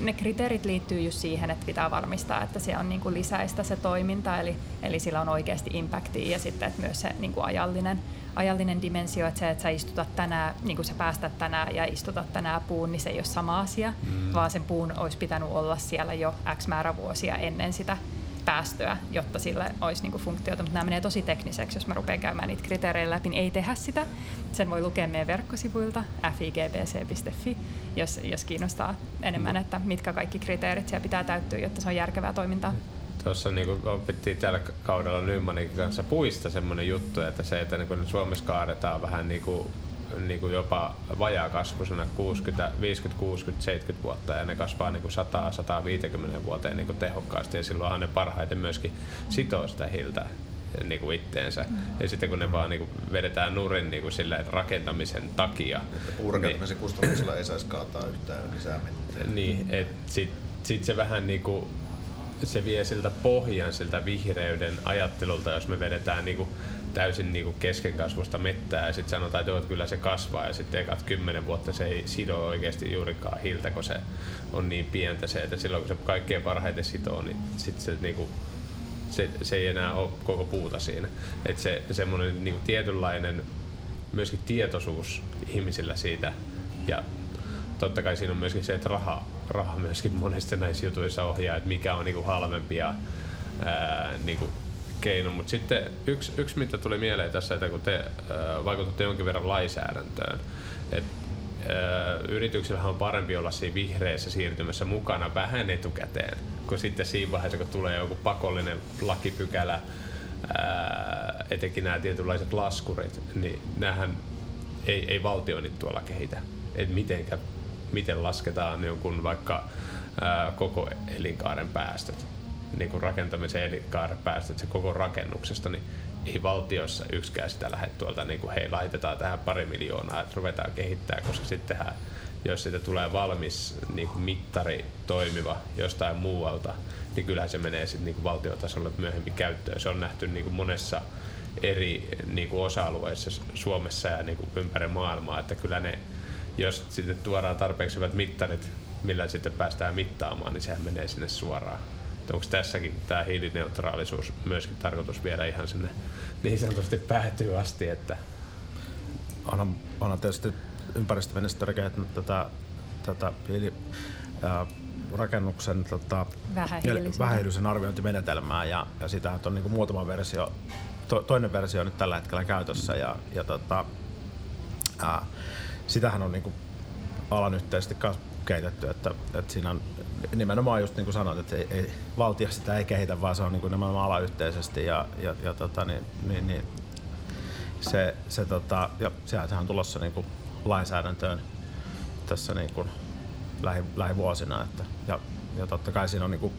ne kriteerit liittyy just siihen, että pitää varmistaa, että se on niin kuin lisäistä se toiminta, eli, eli sillä on oikeasti impactia ja sitten että myös se niin kuin ajallinen ajallinen dimensio, että se, että sä istutat tänään, niin kuin sä päästät tänään ja istutat tänään puun, niin se ei ole sama asia, mm. vaan sen puun olisi pitänyt olla siellä jo X määrä vuosia ennen sitä päästöä, jotta sille olisi niin kuin funktiota, mutta nämä menee tosi tekniseksi, jos mä rupean käymään niitä kriteerejä läpi, niin ei tehdä sitä. Sen voi lukea meidän verkkosivuilta figbc.fi, jos, jos kiinnostaa enemmän, mm. että mitkä kaikki kriteerit siellä pitää täyttyä, jotta se on järkevää toimintaa. Tuossa niin opittiin tällä kaudella Nymanin kanssa puista semmoinen juttu, että se, että niin Suomessa kaadetaan vähän niin kuin, niin kuin jopa vajaakasvuisena 60, 50, 60, 70 vuotta ja ne kasvaa niin 100, 150 vuoteen niin kuin tehokkaasti ja silloinhan ne parhaiten myöskin sitoo sitä hiiltä niin kuin itteensä. Ja sitten kun ne vaan niin kuin vedetään nurin niin kuin sillä rakentamisen takia. Että puurakentamisen niin, kustannuksella ei saisi kaataa yhtään lisää mitään. Niin, että sit, sit se vähän niin kuin, se vie siltä pohjan siltä vihreyden ajattelulta, jos me vedetään niin kuin täysin niin kuin keskenkasvusta mettää. Ja sitten sanotaan, että, joo, että kyllä se kasvaa. Ja sitten ekat kymmenen vuotta se ei sido oikeasti juurikaan hiiltä, kun se on niin pientä se, että silloin kun se kaikkein parhaiten sitoo, niin sitten se, niin kuin, se, se ei enää ole koko puuta siinä. Että se semmoinen niin kuin tietynlainen myöskin tietoisuus ihmisillä siitä. Ja totta kai siinä on myöskin se, että raha, raha myöskin monesti näissä jutuissa ohjaa, että mikä on niinku halvempi ja ää, niinku keino. Mutta sitten yksi, yksi, mitä tuli mieleen tässä, että kun te ää, vaikutatte jonkin verran lainsäädäntöön, että yrityksillähän on parempi olla siinä vihreässä siirtymässä mukana vähän etukäteen, kuin sitten siinä vaiheessa, kun tulee joku pakollinen lakipykälä, ää, etenkin nämä tietynlaiset laskurit, niin näähän ei, ei valtio nyt tuolla kehitä. Että mitenkä, miten lasketaan jonkun vaikka ää, koko elinkaaren päästöt niin kuin elinkaaren päästöt se koko rakennuksesta, niin ei valtiossa yksikään sitä lähde tuolta, niin kuin hei laitetaan tähän pari miljoonaa, että ruvetaan kehittää, koska sittenhän jos siitä tulee valmis niin kuin mittari toimiva jostain muualta, niin kyllähän se menee sitten niin kuin valtiotasolle myöhemmin käyttöön. Se on nähty niin kuin monessa eri niin kuin osa-alueissa Suomessa ja niin kuin ympäri maailmaa, että kyllä ne, jos sitten tuodaan tarpeeksi hyvät mittarit, millä sitten päästään mittaamaan, niin sehän menee sinne suoraan onko tässäkin tämä hiilineutraalisuus myöskin tarkoitus viedä ihan sinne niin sanotusti päätyy asti, että onhan, onhan tietysti ympäristöministeriö kehittänyt tätä, tätä hiili, ää, rakennuksen tota, vähähiilisen arviointimenetelmää ja, ja sitähän on niin kuin muutama versio, to, toinen versio nyt tällä hetkellä käytössä ja, ja tota, ää, sitähän on niin kuin alan yhteisesti kehitetty, että, että siinä on nimenomaan just niin kuin sanoit, että ei, ei, valtio sitä ei kehitä, vaan se on niin kuin nimenomaan alayhteisesti ja, ja, ja tota, niin, niin, niin, se, se tota, ja sieltähän on tulossa niin kuin lainsäädäntöön tässä niin kuin lähi, lähivuosina. Että, ja, ja totta kai siinä on niin kuin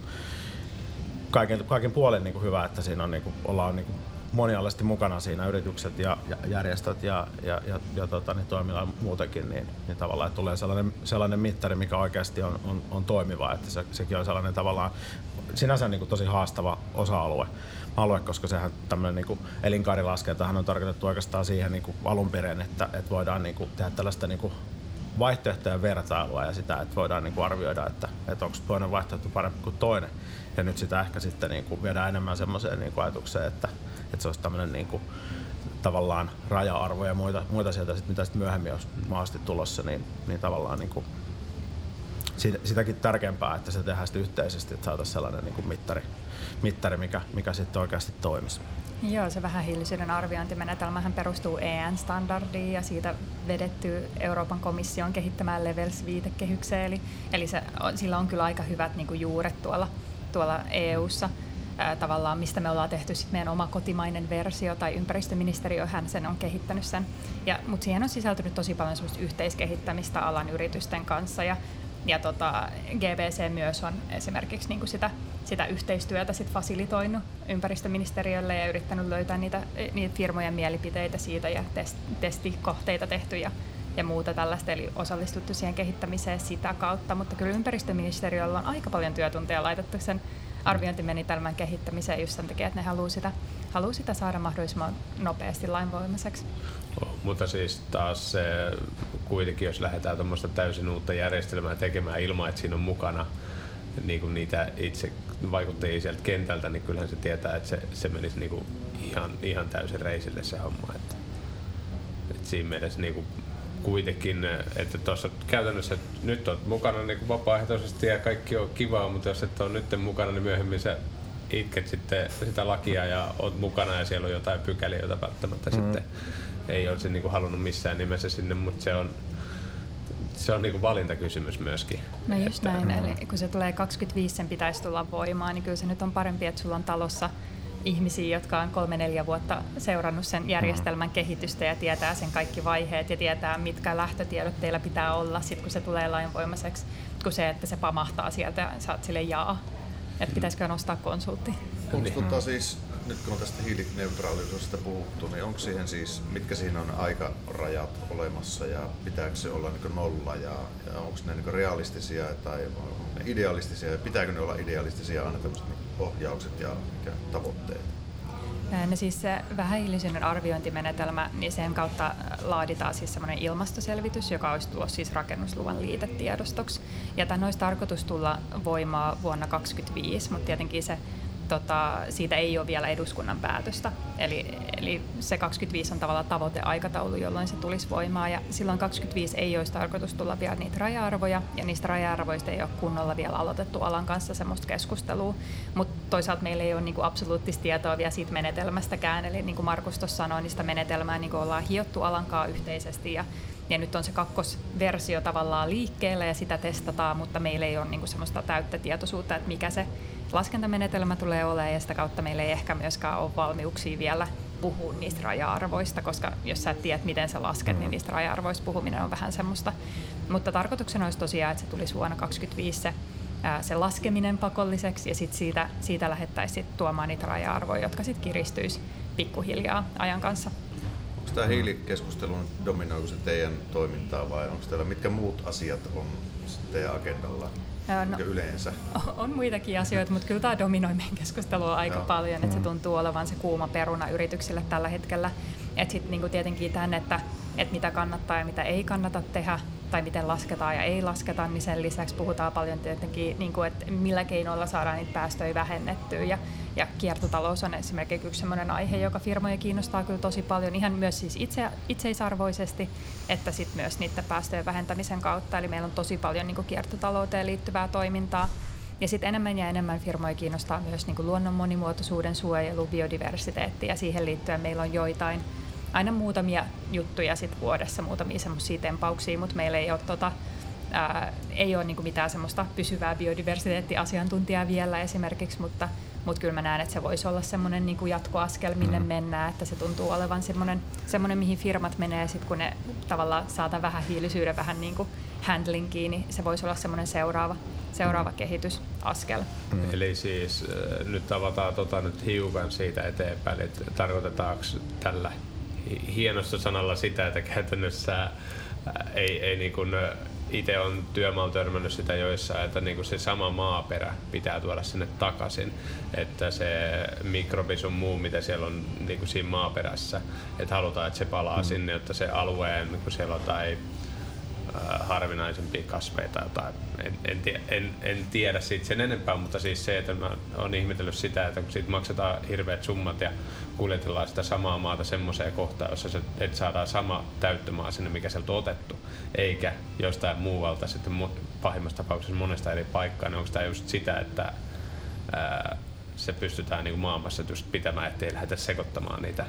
kaiken, kaiken puolen niin kuin hyvä, että siinä on, niin kuin, ollaan niin kuin monialaisesti mukana siinä yritykset ja, ja järjestöt ja, ja, ja, ja tota, niin toimilla muutenkin, niin, niin tavallaan että tulee sellainen, sellainen mittari, mikä oikeasti on, on, on toimiva, että se, sekin on sellainen tavallaan sinänsä niin kuin tosi haastava osa-alue, alue, koska sehän tämmöinen niin elinkaarilaskentahan on tarkoitettu oikeastaan siihen niin kuin alun perin, että, että voidaan niin kuin tehdä tällaista niin kuin vaihtoehtojen vertailua ja sitä, että voidaan niin kuin arvioida, että, että onko toinen vaihtoehto parempi kuin toinen. Ja nyt sitä ehkä sitten niin kuin viedään enemmän semmoiseen niin kuin ajatukseen, että, että se olisi tämmöinen niin kuin, tavallaan raja-arvo ja muita, muita sieltä, sit, mitä sit myöhemmin olisi mahdollisesti tulossa, niin, niin tavallaan niin kuin, sitäkin tärkeämpää, että se tehdään sitten yhteisesti, että saataisiin sellainen niin kuin mittari, mittari mikä, mikä sitten oikeasti toimisi. Joo, se vähähiilisyyden arviointimenetelmähän perustuu EN-standardiin ja siitä vedetty Euroopan komission kehittämään Levels-viitekehykseen. Eli, eli se, sillä on kyllä aika hyvät niin kuin juuret tuolla, tuolla EU-ssa tavallaan, mistä me ollaan tehty sit meidän oma kotimainen versio, tai ympäristöministeriöhän sen on kehittänyt sen. Ja, mutta siihen on sisältynyt tosi paljon yhteiskehittämistä alan yritysten kanssa, ja, ja tota, GBC myös on esimerkiksi niin kuin sitä, sitä yhteistyötä sit fasilitoinut ympäristöministeriölle ja yrittänyt löytää niitä, niitä firmojen mielipiteitä siitä ja test, testikohteita tehty ja, ja muuta tällaista, eli osallistuttu siihen kehittämiseen sitä kautta, mutta kyllä ympäristöministeriöllä on aika paljon työtunteja laitettu sen arviointimenetelmän kehittämiseen just sen takia, että ne haluaa sitä, haluaa sitä saada mahdollisimman nopeasti lainvoimaiseksi. Oh, mutta siis taas se, kuitenkin, jos lähdetään tuommoista täysin uutta järjestelmää tekemään ilman, että siinä on mukana niin kuin niitä itse vaikuttajia sieltä kentältä, niin kyllähän se tietää, että se, se menisi niin kuin ihan, ihan täysin reisille se homma. Että, että siinä mielessä niin kuin kuitenkin, että tuossa käytännössä että nyt on mukana niin vapaaehtoisesti ja kaikki on kivaa, mutta jos et ole nyt mukana, niin myöhemmin sä itket sitten sitä lakia ja oot mukana ja siellä on jotain pykäliä, joita välttämättä mm. sitten ei olisi niin kuin halunnut missään nimessä sinne, mutta se on, se on niin kuin valintakysymys myöskin. No just että, näin, mm. eli kun se tulee 25, sen pitäisi tulla voimaan, niin kyllä se nyt on parempi, että sulla on talossa ihmisiä, jotka on kolme-neljä vuotta seurannut sen järjestelmän mm. kehitystä ja tietää sen kaikki vaiheet ja tietää, mitkä lähtötiedot teillä pitää olla, sit kun se tulee lainvoimaiseksi, kuin se, että se pamahtaa sieltä ja saat sille jaa. Että pitäisikö nostaa konsultti? Onko tota siis nyt kun on tästä hiilineutraalisuudesta puhuttu, niin onko siihen siis, mitkä siinä on aikarajat olemassa ja pitääkö se olla niin nolla ja, ja onko ne niin realistisia tai ne idealistisia ja pitääkö ne olla idealistisia aina tämmöiset niin ohjaukset ja mikä tavoitteet? No siis se vähähiilisyyden arviointimenetelmä, niin sen kautta laaditaan siis semmoinen ilmastoselvitys, joka olisi tulossa siis rakennusluvan liitetiedostoksi. Ja tämän olisi tarkoitus tulla voimaa vuonna 2025, mutta tietenkin se tota, siitä ei ole vielä eduskunnan päätöstä. Eli, eli se 25 on tavallaan tavoiteaikataulu, jolloin se tulisi voimaan. Ja silloin 25 ei olisi tarkoitus tulla vielä niitä raja-arvoja, ja niistä raja-arvoista ei ole kunnolla vielä aloitettu alan kanssa semmoista keskustelua. Mutta toisaalta meillä ei ole niinku absoluuttista tietoa vielä siitä menetelmästäkään. Eli niin kuin Markus tuossa sanoi, sitä menetelmää niin ollaan hiottu alankaa yhteisesti. Ja ja nyt on se kakkosversio tavallaan liikkeellä ja sitä testataan, mutta meillä ei ole niin semmoista täyttä tietoisuutta, että mikä se laskentamenetelmä tulee olemaan ja sitä kautta meillä ei ehkä myöskään ole valmiuksia vielä puhua niistä raja-arvoista, koska jos sä et tiedä, miten sä lasket, niin mm. niistä raja-arvoista puhuminen on vähän semmoista. Mutta tarkoituksena olisi tosiaan, että se tulisi vuonna 2025 se, ää, se laskeminen pakolliseksi ja sit siitä, siitä lähettäisiin tuomaan niitä raja-arvoja, jotka sitten kiristyisi pikkuhiljaa ajan kanssa. Onko tämä hiilikeskustelu dominoiko se teidän toimintaa vai onko teillä mitkä muut asiat on teidän agendalla? No, yleensä? On muitakin asioita, mutta kyllä tämä dominoi meidän keskustelua aika Joo. paljon, että se mm. tuntuu olevan se kuuma peruna yrityksille tällä hetkellä. Että sitten niinku tietenkin tämän, että, että mitä kannattaa ja mitä ei kannata tehdä, tai miten lasketaan ja ei lasketa, niin sen lisäksi puhutaan paljon tietenkin, niin kuin, että millä keinoilla saadaan niitä päästöjä vähennettyä. Ja, ja kiertotalous on esimerkiksi yksi sellainen aihe, joka firmoja kiinnostaa kyllä tosi paljon, ihan myös siis itse, itseisarvoisesti, että sitten myös niiden päästöjen vähentämisen kautta. Eli meillä on tosi paljon niin kuin kiertotalouteen liittyvää toimintaa. Ja sitten enemmän ja enemmän firmoja kiinnostaa myös niin kuin luonnon monimuotoisuuden suojelu, biodiversiteetti ja siihen liittyen meillä on joitain aina muutamia juttuja sit vuodessa, muutamia semmoisia tempauksia, mutta meillä ei ole, tota, ää, ei ole niinku mitään semmoista pysyvää biodiversiteettiasiantuntijaa vielä esimerkiksi, mutta, mutta kyllä mä näen, että se voisi olla semmoinen niinku jatkoaskel, minne mm. mennään, että se tuntuu olevan semmoinen, semmoinen mihin firmat menee sit kun ne tavallaan saata vähän hiilisyyden vähän niin kuin handling kiinni, se voisi olla semmoinen seuraava, seuraava mm. kehitysaskel. Mm. Eli siis äh, nyt avataan tota nyt hiukan siitä eteenpäin, että tarkoitetaanko tällä hienossa sanalla sitä, että käytännössä ei, ei niin kuin, itse on työmaalla törmännyt sitä joissa, että niin kuin se sama maaperä pitää tuoda sinne takaisin, että se mikrobi sun muu, mitä siellä on niin kuin siinä maaperässä, että halutaan, että se palaa mm. sinne, jotta se alueen, kun siellä on tai Äh, harvinaisempia kasveja tai jotain. En, en, tie, en, en tiedä siitä sen enempää, mutta siis se, että mä oon ihmetellyt sitä, että kun siitä maksetaan hirveät summat ja kuljetellaan sitä samaa maata semmoiseen kohtaan, jossa se, et saadaan sama täyttömaa sinne, mikä sieltä on otettu, eikä jostain muualta sitten pahimmassa tapauksessa monesta eri paikkaa, niin onko tämä just sitä, että ää, se pystytään niin maailmassa just pitämään, ettei lähdetä sekoittamaan niitä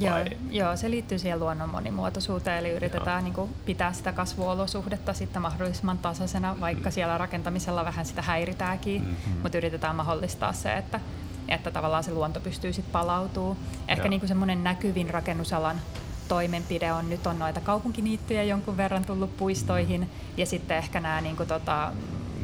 Joo, joo, se liittyy siihen luonnon monimuotoisuuteen, eli yritetään niin kuin, pitää sitä kasvuolosuhdetta sitten mahdollisimman tasaisena, vaikka mm. siellä rakentamisella vähän sitä häiritääkin, mm-hmm. mutta yritetään mahdollistaa se, että, että tavallaan se luonto pystyy sitten palautuu. Ehkä niin kuin semmoinen näkyvin rakennusalan toimenpide on nyt on noita kaupunkiniittyjä jonkun verran tullut puistoihin mm. ja sitten ehkä nämä, niin kuin, tota,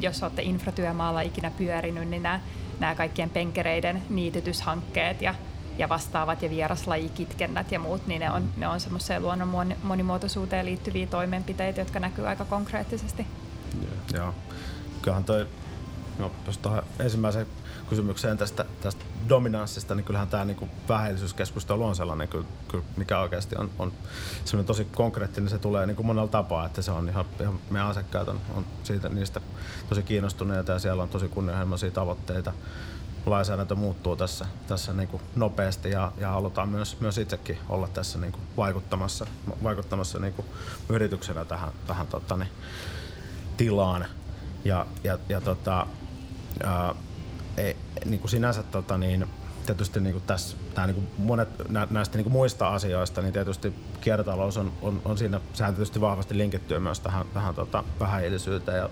jos olette infratyömaalla ikinä pyörinyt, niin nämä, nämä kaikkien penkereiden niitytyshankkeet ja ja vastaavat ja vieraslajikitkennät ja muut, niin ne on, ne on semmoisia luonnon monimuotoisuuteen liittyviä toimenpiteitä, jotka näkyy aika konkreettisesti. Joo. Kyllähän toi, no, jos tuohon ensimmäiseen kysymykseen tästä, tästä dominanssista, niin kyllähän tämä niin vähäisyyskeskustelu on sellainen, kyllä, kyllä, mikä oikeasti on, on sellainen tosi konkreettinen, se tulee niin kuin monella tapaa, että se on ihan, ihan meidän asiakkaat on, on siitä, niistä tosi kiinnostuneita ja siellä on tosi kunnianhimoisia tavoitteita lainsäädäntö muuttuu tässä, tässä niin kuin nopeasti ja, ja halutaan myös, myös itsekin olla tässä niin kuin vaikuttamassa, vaikuttamassa niin kuin yrityksenä tähän, tähän tota, niin, tilaan. Ja, ja, ja tota, ää, ei, niin kuin sinänsä tota, niin, tietysti niin kuin tässä, tää, niin kuin monet näistä niin kuin muista asioista, niin tietysti kiertotalous on, on, on siinä, sehän tietysti vahvasti linkittyy myös tähän, tähän tota, vähähiilisyyteen ja,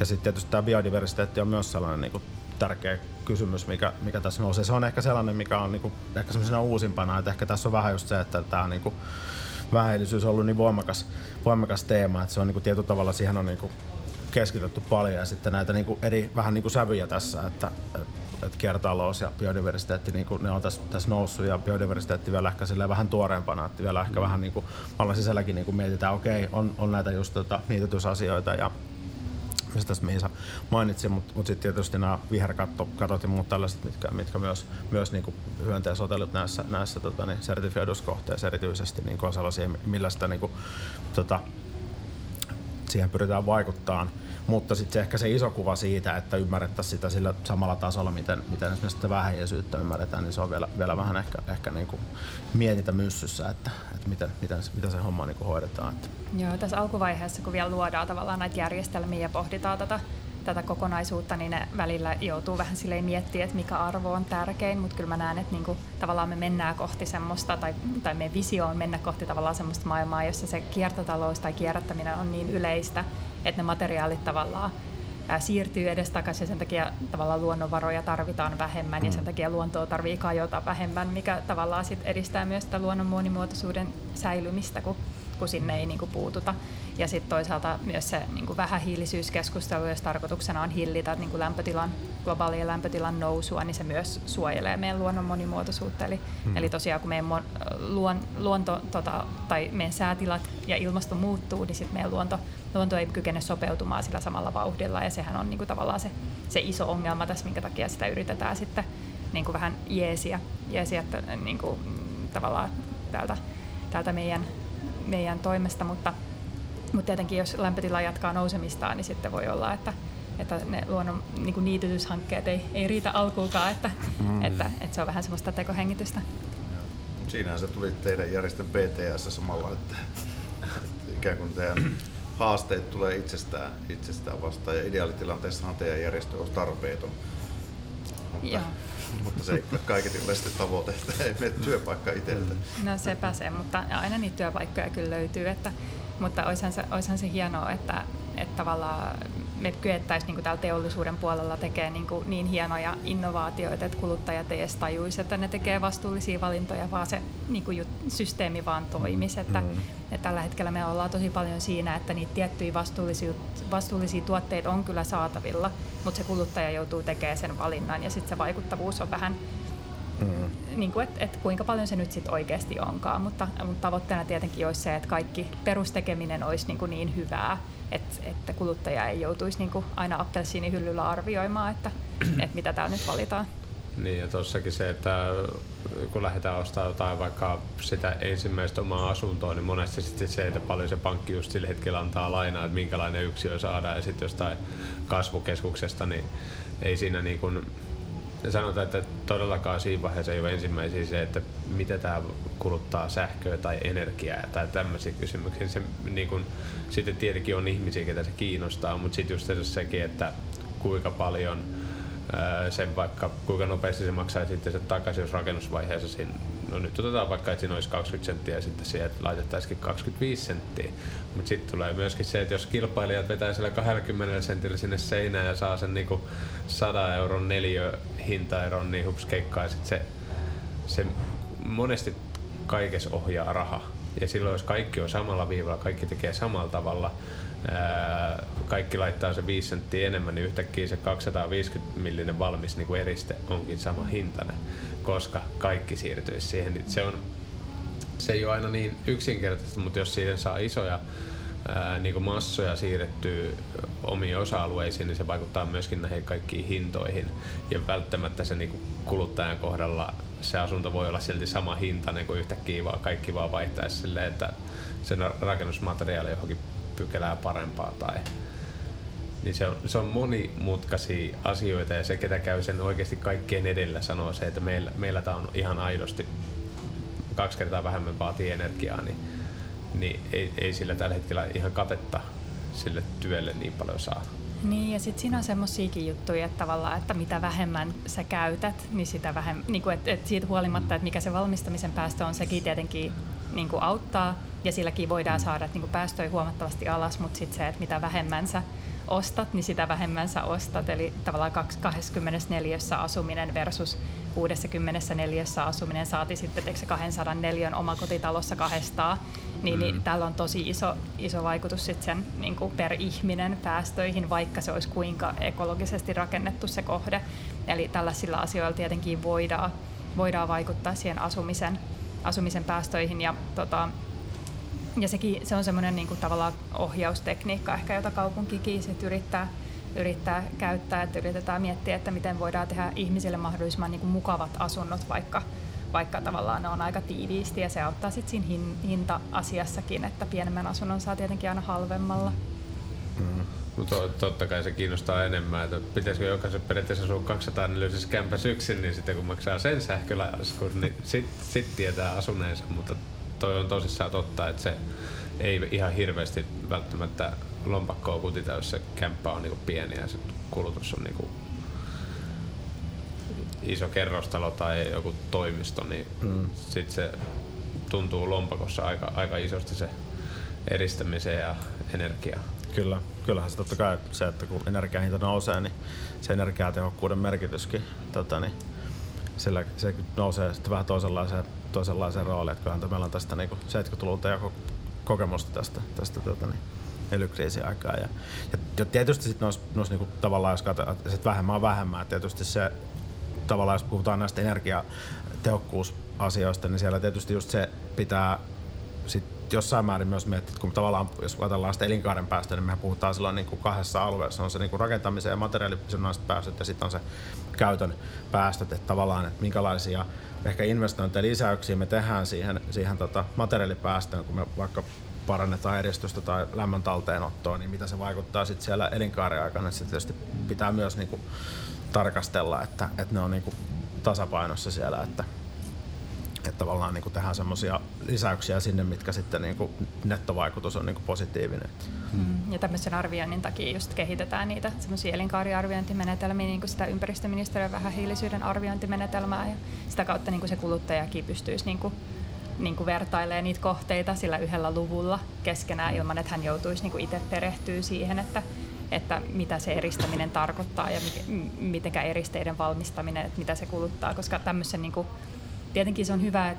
ja sitten tietysti tämä biodiversiteetti on myös sellainen niin kuin tärkeä kysymys, mikä, mikä tässä nousee. Se on ehkä sellainen, mikä on niinku, ehkä semmoisena uusimpana, että ehkä tässä on vähän just se, että tämä niinku, vähäisyys on ollut niin voimakas, voimakas teema, että se on niinku, tietyllä tavalla siihen on niinku, keskitytty paljon ja sitten näitä niinku, eri vähän niinku, sävyjä tässä, että että kiertotalous ja biodiversiteetti, niin kuin ne on tässä, tässä noussut ja biodiversiteetti vielä ehkä vähän tuoreempana, että vielä ehkä mm. vähän niin kuin, sisälläkin niin kuin mietitään, okei, okay, on, on näitä just tota, niitytysasioita ja mistä tästä Miisa mainitsi, mutta mut sitten tietysti nämä viherkatot ja muut tällaiset, mitkä, mitkä myös, myös niin hyönteisotelut näissä, näissä tota, niin sertifioiduissa kohteissa erityisesti niin on sellaisia, millä sitä niin kuin, tota, siihen pyritään vaikuttamaan. Mutta sitten ehkä se iso kuva siitä, että ymmärrettäisiin sitä sillä samalla tasolla, miten, miten esimerkiksi sitä vähäisyyttä ymmärretään, niin se on vielä, vielä vähän ehkä, ehkä niin kuin mietitä myssyssä, että, että miten, miten, miten se homma niin kuin hoidetaan. Joo, tässä alkuvaiheessa, kun vielä luodaan tavallaan näitä järjestelmiä ja pohditaan tätä tätä kokonaisuutta, niin ne välillä joutuu vähän silleen miettimään, että mikä arvo on tärkein, mutta kyllä mä näen, että niinku, tavallaan me mennään kohti semmoista, tai, tai meidän visio on mennä kohti tavallaan semmoista maailmaa, jossa se kiertotalous tai kierrättäminen on niin yleistä, että ne materiaalit tavallaan siirtyy edestakaisin ja sen takia tavallaan luonnonvaroja tarvitaan vähemmän mm. ja sen mm. takia luontoa tarvii kajota vähemmän, mikä tavallaan sit edistää myös sitä luonnon monimuotoisuuden säilymistä, kun kun sinne ei niin kuin puututa. Ja sitten toisaalta myös se niin kuin vähähiilisyyskeskustelu, jos tarkoituksena on hillitä niin kuin lämpötilan, globaalien lämpötilan nousua, niin se myös suojelee meidän luonnon monimuotoisuutta. Eli, hmm. eli tosiaan kun meidän luon, luonto tota, tai meidän säätilat ja ilmasto muuttuu, niin sitten meidän luonto, luonto ei kykene sopeutumaan sillä samalla vauhdilla. Ja sehän on niin kuin tavallaan se, se iso ongelma tässä, minkä takia sitä yritetään sitten niin kuin vähän jeesiä, jeesiä että, niin kuin, tavallaan täältä, täältä meidän meidän toimesta, mutta, mutta tietenkin jos lämpötila jatkaa nousemistaan, niin sitten voi olla, että, että ne luonnon niin niitytyshankkeet ei, ei riitä alkuukaan, että, mm. että, että se on vähän semmoista tekohengitystä. Siinähän se tuli teidän järjestön BTS samalla, että, että ikään kuin teidän haasteet tulee itsestään, itsestään vastaan ja ideaalitilanteessahan teidän järjestö olisi tarpeeton. Mutta, Joo. Mutta se ei ole sitten tavoite, että ei mene työpaikka itseltä. No se, mutta aina niitä työpaikkoja kyllä löytyy, että, mutta olisihan se, olisihan se hienoa, että, että tavallaan me kyettäisiin niin täällä teollisuuden puolella tekemään niin, kuin niin hienoja innovaatioita, että kuluttajat ei edes tajuisi, että ne tekee vastuullisia valintoja, vaan se niin kuin jut, systeemi vaan toimisi. Että, mm. että tällä hetkellä me ollaan tosi paljon siinä, että niitä tiettyjä vastuullisia, vastuullisia tuotteita on kyllä saatavilla, mutta se kuluttaja joutuu tekemään sen valinnan ja sitten se vaikuttavuus on vähän Mm. Niin kuin, että, että kuinka paljon se nyt sitten oikeasti onkaan, mutta, mutta tavoitteena tietenkin olisi se, että kaikki perustekeminen olisi niin, kuin niin hyvää, että, että kuluttaja ei joutuisi niin kuin aina appelsiinihyllyllä arvioimaan, että, että mitä täällä nyt valitaan. Niin ja tossakin se, että kun lähdetään ostamaan jotain vaikka sitä ensimmäistä omaa asuntoa, niin monesti sitten se, että paljon se pankki just sillä hetkellä antaa lainaa, että minkälainen yksiö saadaan ja sitten jostain kasvukeskuksesta, niin ei siinä niin kuin sanotaan, että todellakaan siinä vaiheessa ei ole ensimmäisiä se, että mitä tämä kuluttaa sähköä tai energiaa tai tämmöisiä kysymyksiä. Se, niin kun, sitten tietenkin on ihmisiä, ketä se kiinnostaa, mutta sitten just sekin, että kuinka paljon sen vaikka, kuinka nopeasti se maksaa sitten se takaisin, jos rakennusvaiheessa siinä, no nyt otetaan vaikka, että siinä olisi 20 senttiä ja sitten siihen laitettaisiin 25 senttiä. Mutta sitten tulee myöskin se, että jos kilpailijat vetää sillä 20 sentillä sinne seinään ja saa sen niinku 100 euron neljö hintaeron, niin hups keikkaa sitten se, se monesti kaikessa ohjaa raha. Ja silloin jos kaikki on samalla viivalla, kaikki tekee samalla tavalla, kaikki laittaa se 5 senttiä enemmän, niin yhtäkkiä se 250 millinen valmis niin kuin eriste onkin sama hintainen, koska kaikki siirtyisi siihen. Niin se, on, se ei ole aina niin yksinkertaista, mutta jos siihen saa isoja ää, niin kuin massoja siirrettyä omiin osa-alueisiin, niin se vaikuttaa myöskin näihin kaikkiin hintoihin. Ja välttämättä se niin kuin kuluttajan kohdalla se asunto voi olla silti sama hintainen kuin yhtäkkiä vaan kaikki vaan vaihtaisi silleen, että sen rakennusmateriaali johonkin pykälää parempaa tai niin se on, se on monimutkaisia asioita ja se, ketä käy sen oikeasti kaikkien edellä, sanoo se, että meillä, meillä tämä on ihan aidosti kaksi kertaa vähemmän vaatii energiaa, niin, niin ei, ei sillä tällä hetkellä ihan katetta sille työlle niin paljon saa. Niin, ja sitten siinä on semmoisiakin juttuja, että tavallaan, että mitä vähemmän sä käytät, niin sitä vähemmän, niin kuin, että, että siitä huolimatta, että mikä se valmistamisen päästö on, sekin tietenkin niin kuin auttaa, ja silläkin voidaan saada niin kuin päästöjä huomattavasti alas, mutta sitten se, että mitä vähemmän sä ostat, niin sitä vähemmän sä ostat. Eli tavallaan 24 asuminen versus 64 asuminen, saati sitten se 204 omakotitalossa kahdestaan, niin, niin mm. niin tällä on tosi iso, iso vaikutus sit sen niin kuin per ihminen päästöihin, vaikka se olisi kuinka ekologisesti rakennettu se kohde. Eli tällaisilla asioilla tietenkin voidaan, voidaan vaikuttaa siihen asumisen, asumisen päästöihin ja tota, ja sekin, se on semmoinen niin kuin tavallaan ohjaustekniikka ehkä, jota kaupunkikin sit yrittää, yrittää käyttää, että yritetään miettiä, että miten voidaan tehdä ihmisille mahdollisimman niin kuin mukavat asunnot, vaikka, vaikka tavallaan ne on aika tiiviisti ja se auttaa sitten siinä hin, hinta-asiassakin, että pienemmän asunnon saa tietenkin aina halvemmalla. Mm. Mutta totta kai se kiinnostaa enemmän, että pitäisikö jokaisen periaatteessa asua 200 neliöisessä kämpässä yksin, niin sitten kun maksaa sen sähkölaskun, niin sitten sit tietää asuneensa, mutta toi on tosissaan totta, että se ei ihan hirveästi välttämättä lompakkoa kutita, jos se kämppä on niinku pieni ja se kulutus on niinku iso kerrostalo tai joku toimisto, niin mm. sitten se tuntuu lompakossa aika, aika isosti se eristämisen ja energia. Kyllä, kyllähän se totta kai se, että kun energiahinta nousee, niin se energiatehokkuuden merkityskin tota, niin sillä se nousee sitten vähän toisenlaiseen, toisenlaiseen rooliin, että kyllähän meillä on tästä niin 70-luvulta ja kokemusta tästä, tästä tota, niin, elykriisin aikaa. Ja, ja, tietysti sitten nos, nos, niin tavallaan, jos katsotaan, että vähemmän on vähemmän, tietysti se tavallaan, jos puhutaan näistä energiatehokkuusasioista, niin siellä tietysti just se pitää sit jossain määrin myös miettiä, että kun tavallaan, jos ajatellaan sitä elinkaaren päästä, niin me puhutaan silloin niin kuin kahdessa alueessa. On se niin kuin rakentamisen ja materiaalisidonnaiset päästöt ja sitten on se käytön päästöt, että tavallaan, että minkälaisia ehkä investointeja lisäyksiä me tehdään siihen, siihen tota materiaalipäästöön, kun me vaikka parannetaan eristystä tai lämmön talteenottoa, niin mitä se vaikuttaa sitten siellä elinkaaren aikana. Se tietysti pitää myös niin kuin tarkastella, että, että ne on niin kuin tasapainossa siellä, että, että tavallaan niin kuin tehdään semmoisia lisäyksiä sinne, mitkä sitten niin kuin nettovaikutus on niin kuin positiivinen. Mm. Ja tämmöisen arvioinnin takia just kehitetään niitä semmoisia elinkaariarviointimenetelmiä, niin kuin sitä ympäristöministeriön vähähiilisyyden arviointimenetelmää ja sitä kautta niin kuin se kuluttajakin pystyisi niin kuin niin kuin vertailee niitä kohteita sillä yhdellä luvulla keskenään ilman, että hän joutuisi niin kuin itse perehtyä siihen, että, että mitä se eristäminen tarkoittaa ja miten eristeiden valmistaminen, että mitä se kuluttaa, koska tämmöisen niin kuin tietenkin se on hyvä,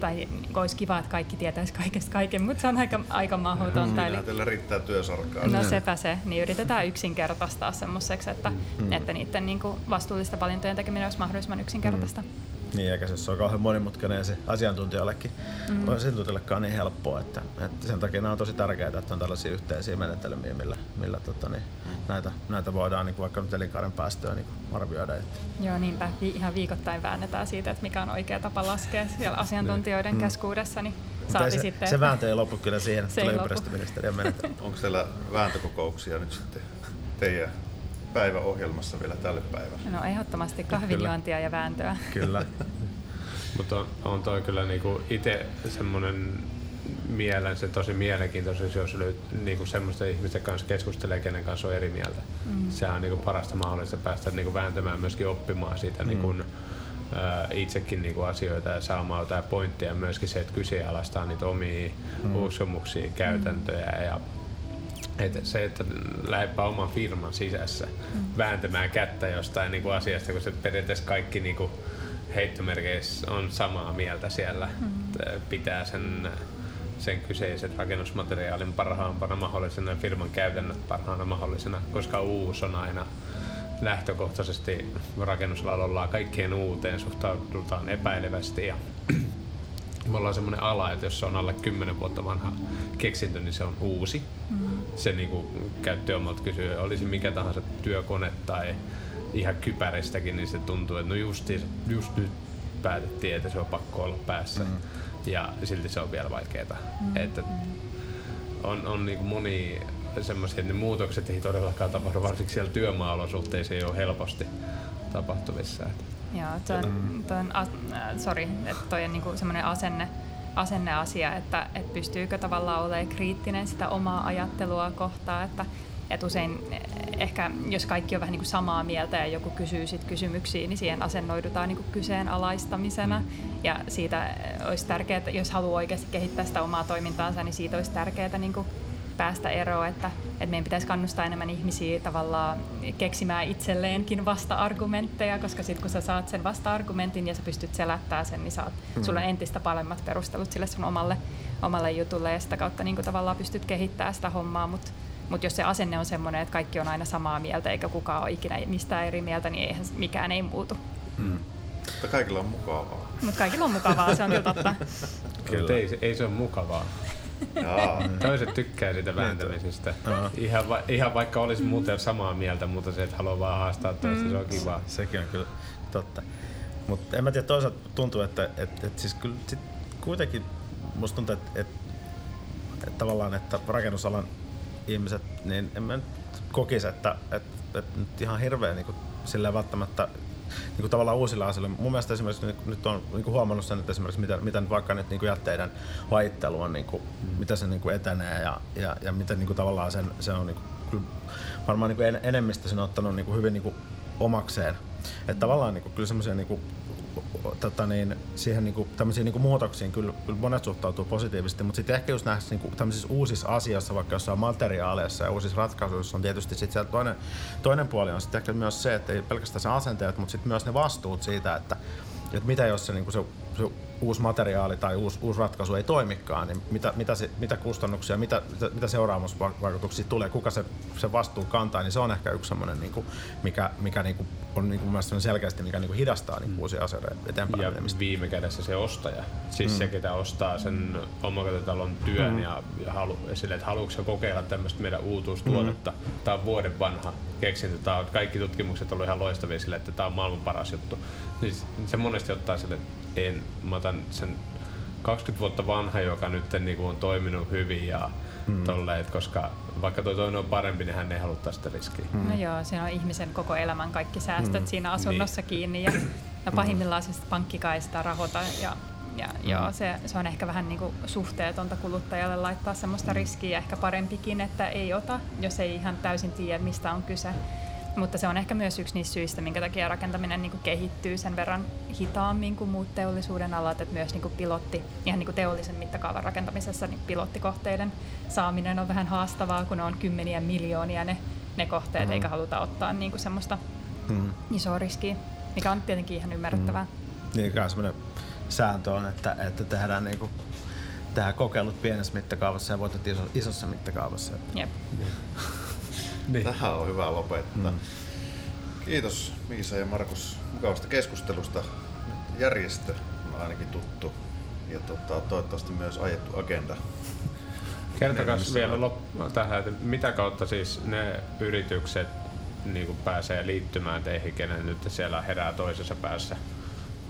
tai olisi kiva, että kaikki tietäisi kaikesta kaiken, mutta se on aika, aika mahdotonta. Eli... Teillä riittää työsarkaa. No sepä se, niin yritetään yksinkertaistaa semmoiseksi, että, mm. että niiden niin kuin vastuullista valintojen tekeminen olisi mahdollisimman yksinkertaista. Mm. Niin, eikä se ole kauhean monimutkainen se asiantuntijallekin. Mm. Asiantuntijallekaan niin helppoa, että, että sen takia nämä on tosi tärkeää, että on tällaisia yhteisiä menetelmiä, millä, millä tota, niin, mm. näitä, näitä voidaan niin kuin vaikka nyt elinkaaren päästöä niin arvioida. Että. Joo, niinpä. Vi- ihan viikoittain väännetään siitä, että mikä on oikea tapa laskea siellä asiantuntijoiden mm. keskuudessa. Niin saati se, sitten, se vääntö ei lopu kyllä siihen, että tulee ympäristöministeriön menetelmä. Onko siellä vääntökokouksia nyt sitten teidän päiväohjelmassa vielä tälle päivälle? No ehdottomasti kahvinjuontia ja vääntöä. Kyllä. Mutta on, on toi kyllä niinku itse semmoinen mielen, se tosi mielenkiintoista, jos niinku semmoista ihmisten kanssa keskustelee, kenen kanssa on eri mieltä. Mm. Sehän on niinku parasta mahdollista päästä niinku vääntämään myöskin oppimaan siitä mm. niinku, ää, itsekin niinku asioita ja saamaan jotain pointteja. Myöskin se, että kyseenalaistaa niitä omia mm. uskomuksia, käytäntöjä ja että se, että lähdepä oman firman sisässä mm. vääntämään kättä jostain niin kuin asiasta, kun se periaatteessa kaikki niin kuin heittomerkeissä on samaa mieltä siellä. Mm. Pitää sen, sen kyseisen rakennusmateriaalin parhaampana mahdollisena ja firman käytännöt parhaana mahdollisena, koska uusi on aina lähtökohtaisesti rakennusalalla ollaan kaikkeen uuteen, suhtaudutaan epäilevästi ja me ollaan semmoinen ala, että jos se on alle 10 vuotta vanha keksintö, niin se on uusi. Mm. Se niin kuin käyttöomalta kysyy, olisi mikä tahansa työkone tai ihan kypäristäkin, niin se tuntuu, että no justiin, just nyt päätettiin, että se on pakko olla päässä. Mm. Ja silti se on vielä vaikeaa. Mm. Että on, on niin kuin moni semmoisia, että ne muutokset ei todellakaan tapahdu, varsinkin siellä työmaa-olosuhteissa ei ole helposti tapahtuvissa. Että Joo, tuon, tuon, äh, sorry, että toi on niinku semmoinen asenne, asenneasia, että, että pystyykö tavallaan olemaan kriittinen sitä omaa ajattelua kohtaan, että, että usein ehkä jos kaikki on vähän niin kuin samaa mieltä ja joku kysyy sit kysymyksiä, niin siihen asennoidutaan niin kuin kyseenalaistamisena. Ja siitä olisi tärkeää, että jos haluaa oikeasti kehittää sitä omaa toimintaansa, niin siitä olisi tärkeää niin kuin päästä eroon, että, että meidän pitäisi kannustaa enemmän ihmisiä tavallaan keksimään itselleenkin vasta-argumentteja, koska sitten kun sä saat sen vasta-argumentin ja sä pystyt selättämään sen, niin saat, mm. sulla on entistä paremmat perustelut sille sun omalle, omalle jutulle ja sitä kautta niin kuin tavallaan pystyt kehittämään sitä hommaa, mutta mutta jos se asenne on sellainen, että kaikki on aina samaa mieltä eikä kukaan ole ikinä mistään eri mieltä, niin eihän mikään ei muutu. Mm. Mutta kaikilla on mukavaa. Mutta kaikilla on mukavaa, se on kyllä totta. Kyllä. Ei, ei se ole mukavaa. Toiset tykkää siitä vääntämisestä. Ihan, va, ihan vaikka olisi muuten samaa mieltä, mutta se, että haluaa vaan haastaa toista, mm. se on mm. kiva. Sekin on kyllä totta. Mutta en mä tiedä, toisaalta tuntuu, että et, et siis kyllä sit kuitenkin musta tuntuu, että et, et tavallaan, että rakennusalan ihmiset, niin en mä nyt kokisi, että et, et nyt ihan hirveän niin sillä välttämättä niin kuin tavallaan uusilla asioilla. Mun mielestä esimerkiksi nyt, nyt on niin kuin huomannut sen, että esimerkiksi miten, miten vaikka nyt niin kuin jätteiden vajittelu on, niin kuin, mm. mitä se niin kuin etenee ja, ja, ja miten niin kuin tavallaan sen, se on niin kuin, varmaan niin kuin en, enemmistö sen on ottanut niin kuin hyvin niin kuin omakseen. Että tavallaan niin kuin, kyllä semmoisia niin tota niin, siihen niinku, tämmöisiin niinku muutoksiin kyllä, kyllä monet suhtautuu positiivisesti, mutta sitten ehkä just näissä niinku, tämmöisissä uusissa asioissa, vaikka jossain materiaaleissa ja uusissa ratkaisuissa on tietysti sit siellä toinen, toinen puoli on sitten ehkä myös se, että ei pelkästään se asenteet, mutta sitten myös ne vastuut siitä, että, että mitä jos se, niinku se, se uusi materiaali tai uusi, uusi ratkaisu ei toimikaan, niin mitä, mitä, se, mitä kustannuksia, mitä, mitä, mitä seuraamusvaikutuksia tulee, kuka se, se vastuu kantaa, niin se on ehkä yksi semmoinen, niin kuin, mikä, mikä niin kuin, on niin kuin selkeästi, mikä niin kuin hidastaa niin kuin, uusia asioita eteenpäin. Ja menemistä. viime kädessä se ostaja, siis mm. se, ketä ostaa sen omakotitalon työn mm. ja, ja halu, sille, että haluatko kokeilla tämmöistä meidän uutuustuotetta. Mm. Tämä on vuoden vanha keksintö, tämä on, kaikki tutkimukset ovat ihan loistavia sille, että tämä on maailman paras juttu. Niin se monesti ottaa sille, että en, mä otan sen 20 vuotta vanha, joka nyt niin kuin on toiminut hyvin ja mm. tolleen, koska vaikka tuo toinen on parempi, niin hän ei halua tästä riskiä. Mm. No joo, siinä on ihmisen koko elämän kaikki säästöt mm. siinä asunnossa niin. kiinni ja, ja pahimmillaan siis pankkikaista rahoita ja ja mm. joo, se, se on ehkä vähän niin kuin suhteetonta kuluttajalle laittaa semmoista mm. riskiä, ehkä parempikin, että ei ota, jos ei ihan täysin tiedä, mistä on kyse. Mutta se on ehkä myös yksi niistä syistä, minkä takia rakentaminen niin kuin kehittyy sen verran hitaammin kuin muut teollisuuden alat, että myös niin kuin pilotti, ihan niin kuin teollisen mittakaavan rakentamisessa niin pilottikohteiden saaminen on vähän haastavaa, kun on kymmeniä miljoonia ne, ne kohteet, mm. eikä haluta ottaa niin kuin semmoista mm. isoa riskiä, mikä on tietenkin ihan ymmärrettävää. Mm. Niin, semmoinen sääntö on, että, että tehdään niin kuin tehdään kokeilut pienessä mittakaavassa ja voitot iso, isossa mittakaavassa. Jep. Niin. Tähän on hyvä lopettaa. Mm. Kiitos Miisa ja Markus mukavasta keskustelusta. Järjestö on ainakin tuttu ja tota, toivottavasti myös ajettu agenda. Kertokaa vielä lop- tähän, että mitä kautta siis ne yritykset niin pääsee liittymään teihin, kenen nyt siellä herää toisessa päässä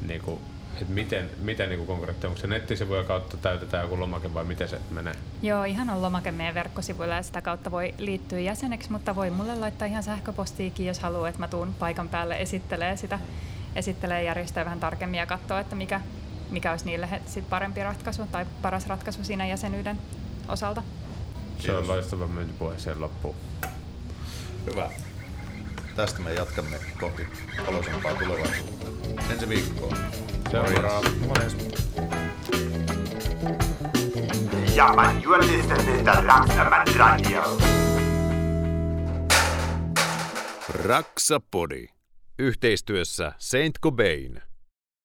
niin kuin että miten, miten niin konkreettisesti, onko se nettisivuja kautta täytetään joku lomake vai miten se menee? Joo, ihan on lomake meidän verkkosivuilla ja sitä kautta voi liittyä jäseneksi, mutta voi mulle laittaa ihan sähköpostiikin, jos haluaa, että mä tuun paikan päälle esittelee sitä, esittelee järjestöä vähän tarkemmin ja katsoa, että mikä, mikä olisi niille sit parempi ratkaisu tai paras ratkaisu siinä jäsenyyden osalta. Se on loistava myyntipuhe siihen loppuun. Hyvä. Tästä me jatkamme kohti oloisempaa tulevaisuutta. Ensi viikkoon. Seuraava. Ja, man, Radio. Raksapodi. Yhteistyössä Saint Cobain.